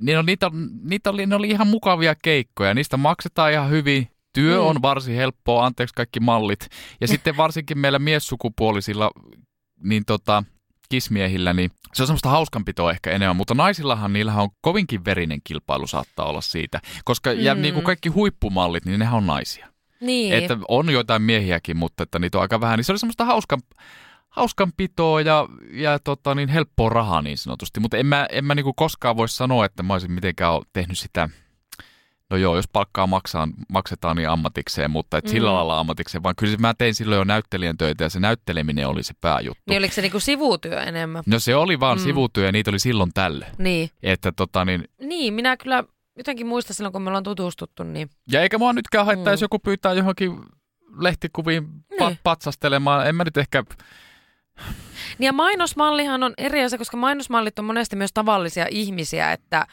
Niin on, niitä, on- niitä oli, ne oli ihan mukavia keikkoja. Niistä maksetaan ihan hyvin. Työ Mm. on varsin helppoa, anteeksi kaikki mallit. Ja sitten varsinkin meillä miessukupuolisilla niin tota, kismiehillä, niin se on semmoista hauskanpitoa ehkä enemmän, mutta naisillahan niillähän on kovinkin verinen kilpailu saattaa olla siitä. Koska ja Mm. niin kuin kaikki huippumallit, niin nehän on naisia. niin. Että on joitain miehiäkin, mutta että niitä on aika vähän. Niin se oli semmoista hauskan, hauskanpitoa ja, ja tota, niin helppoa rahaa niin sanotusti. Mutta en mä, en mä niinku koskaan voi sanoa, että mä olisin mitenkään tehnyt sitä, no joo, jos palkkaa maksaa, maksetaan niin ammatikseen, mutta et sillä Mm. lailla ammatikseen, vaan kyllä mä tein silloin jo näyttelijän töitä ja se näytteleminen oli se pääjuttu. niin oliko se niinku sivutyö enemmän? No se oli vaan Mm. sivutyö ja niitä oli silloin tällöin. Niin. Että tota niin, Niin, minä kyllä jotenkin muistan silloin, kun me ollaan tutustuttu, niin ja eikä mua nytkään haittaa, Mm. jos joku pyytää johonkin lehtikuviin Niin. patsastelemaan. En mä nyt ehkä Niin ja mainosmallihan on eri asia, koska mainosmallit on monesti myös tavallisia ihmisiä, että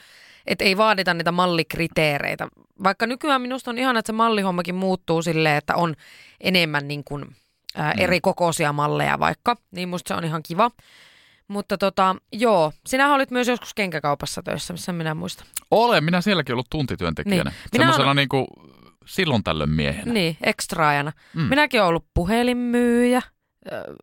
että ei vaadita niitä mallikriteereitä. Vaikka nykyään minusta on ihan, että se mallihommakin muuttuu silleen, että on enemmän niin kuin, ää, eri kokoisia malleja vaikka, niin musta se on ihan kiva. Mutta tota, joo, sinä olit myös joskus kenkäkaupassa töissä, missä minä muistan. Olen, minä sielläkin ollut tuntityöntekijänä. Niin. Minä Semmoisena olen- niin kuin silloin tällöin miehenä. Niin, ekstraajana. Mm. Mm. Minäkin olen ollut puhelinmyyjä,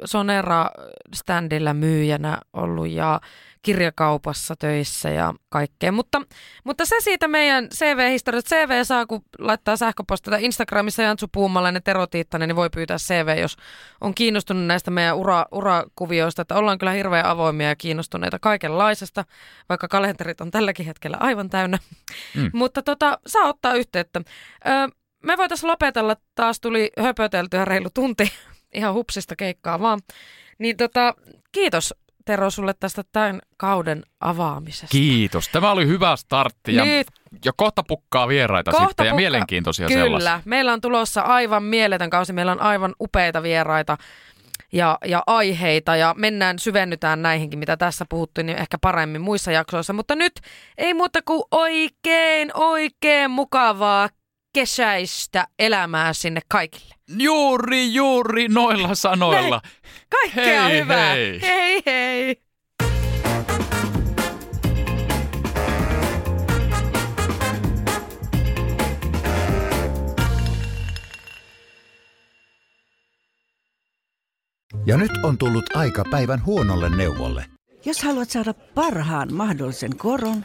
Sonera-standilla myyjänä ollut ja kirjakaupassa töissä ja kaikkea. Mutta, mutta se siitä meidän CV-historiasta. CV saa, kun laittaa sähköpostia tai Instagramissa Jantsu Puumalainen, Tero Tiittanen, niin voi pyytää CV, jos on kiinnostunut näistä meidän ura, urakuvioista. Että ollaan kyllä hirveän avoimia ja kiinnostuneita kaikenlaisesta, vaikka kalenterit on tälläkin hetkellä aivan täynnä. Mm. Mutta tota, saa ottaa yhteyttä. Ö, me voitaisiin lopetella, taas tuli höpöteltyä reilu tunti, ihan hupsista keikkaa vaan. Niin tota, kiitos Tero sulle tästä tämän kauden avaamisesta. Kiitos. Tämä oli hyvä startti ja, Nyt ja kohta pukkaa vieraita Kohta sitten ja pukkaa. mielenkiintoisia Kyllä, sellaisia. meillä on tulossa aivan mieletön kausi, meillä on aivan upeita vieraita ja, ja aiheita ja mennään, syvennytään näihinkin, mitä tässä puhuttiin, niin ehkä paremmin muissa jaksoissa. Mutta nyt ei muuta kuin oikein, oikein mukavaa kesäistä elämää sinne kaikille. Juuri, juuri noilla sanoilla. Kaikkea Hei, hyvää. hei. hei. hei. Ja nyt on tullut aika päivän huonolle neuvolle. Jos haluat saada parhaan mahdollisen koron,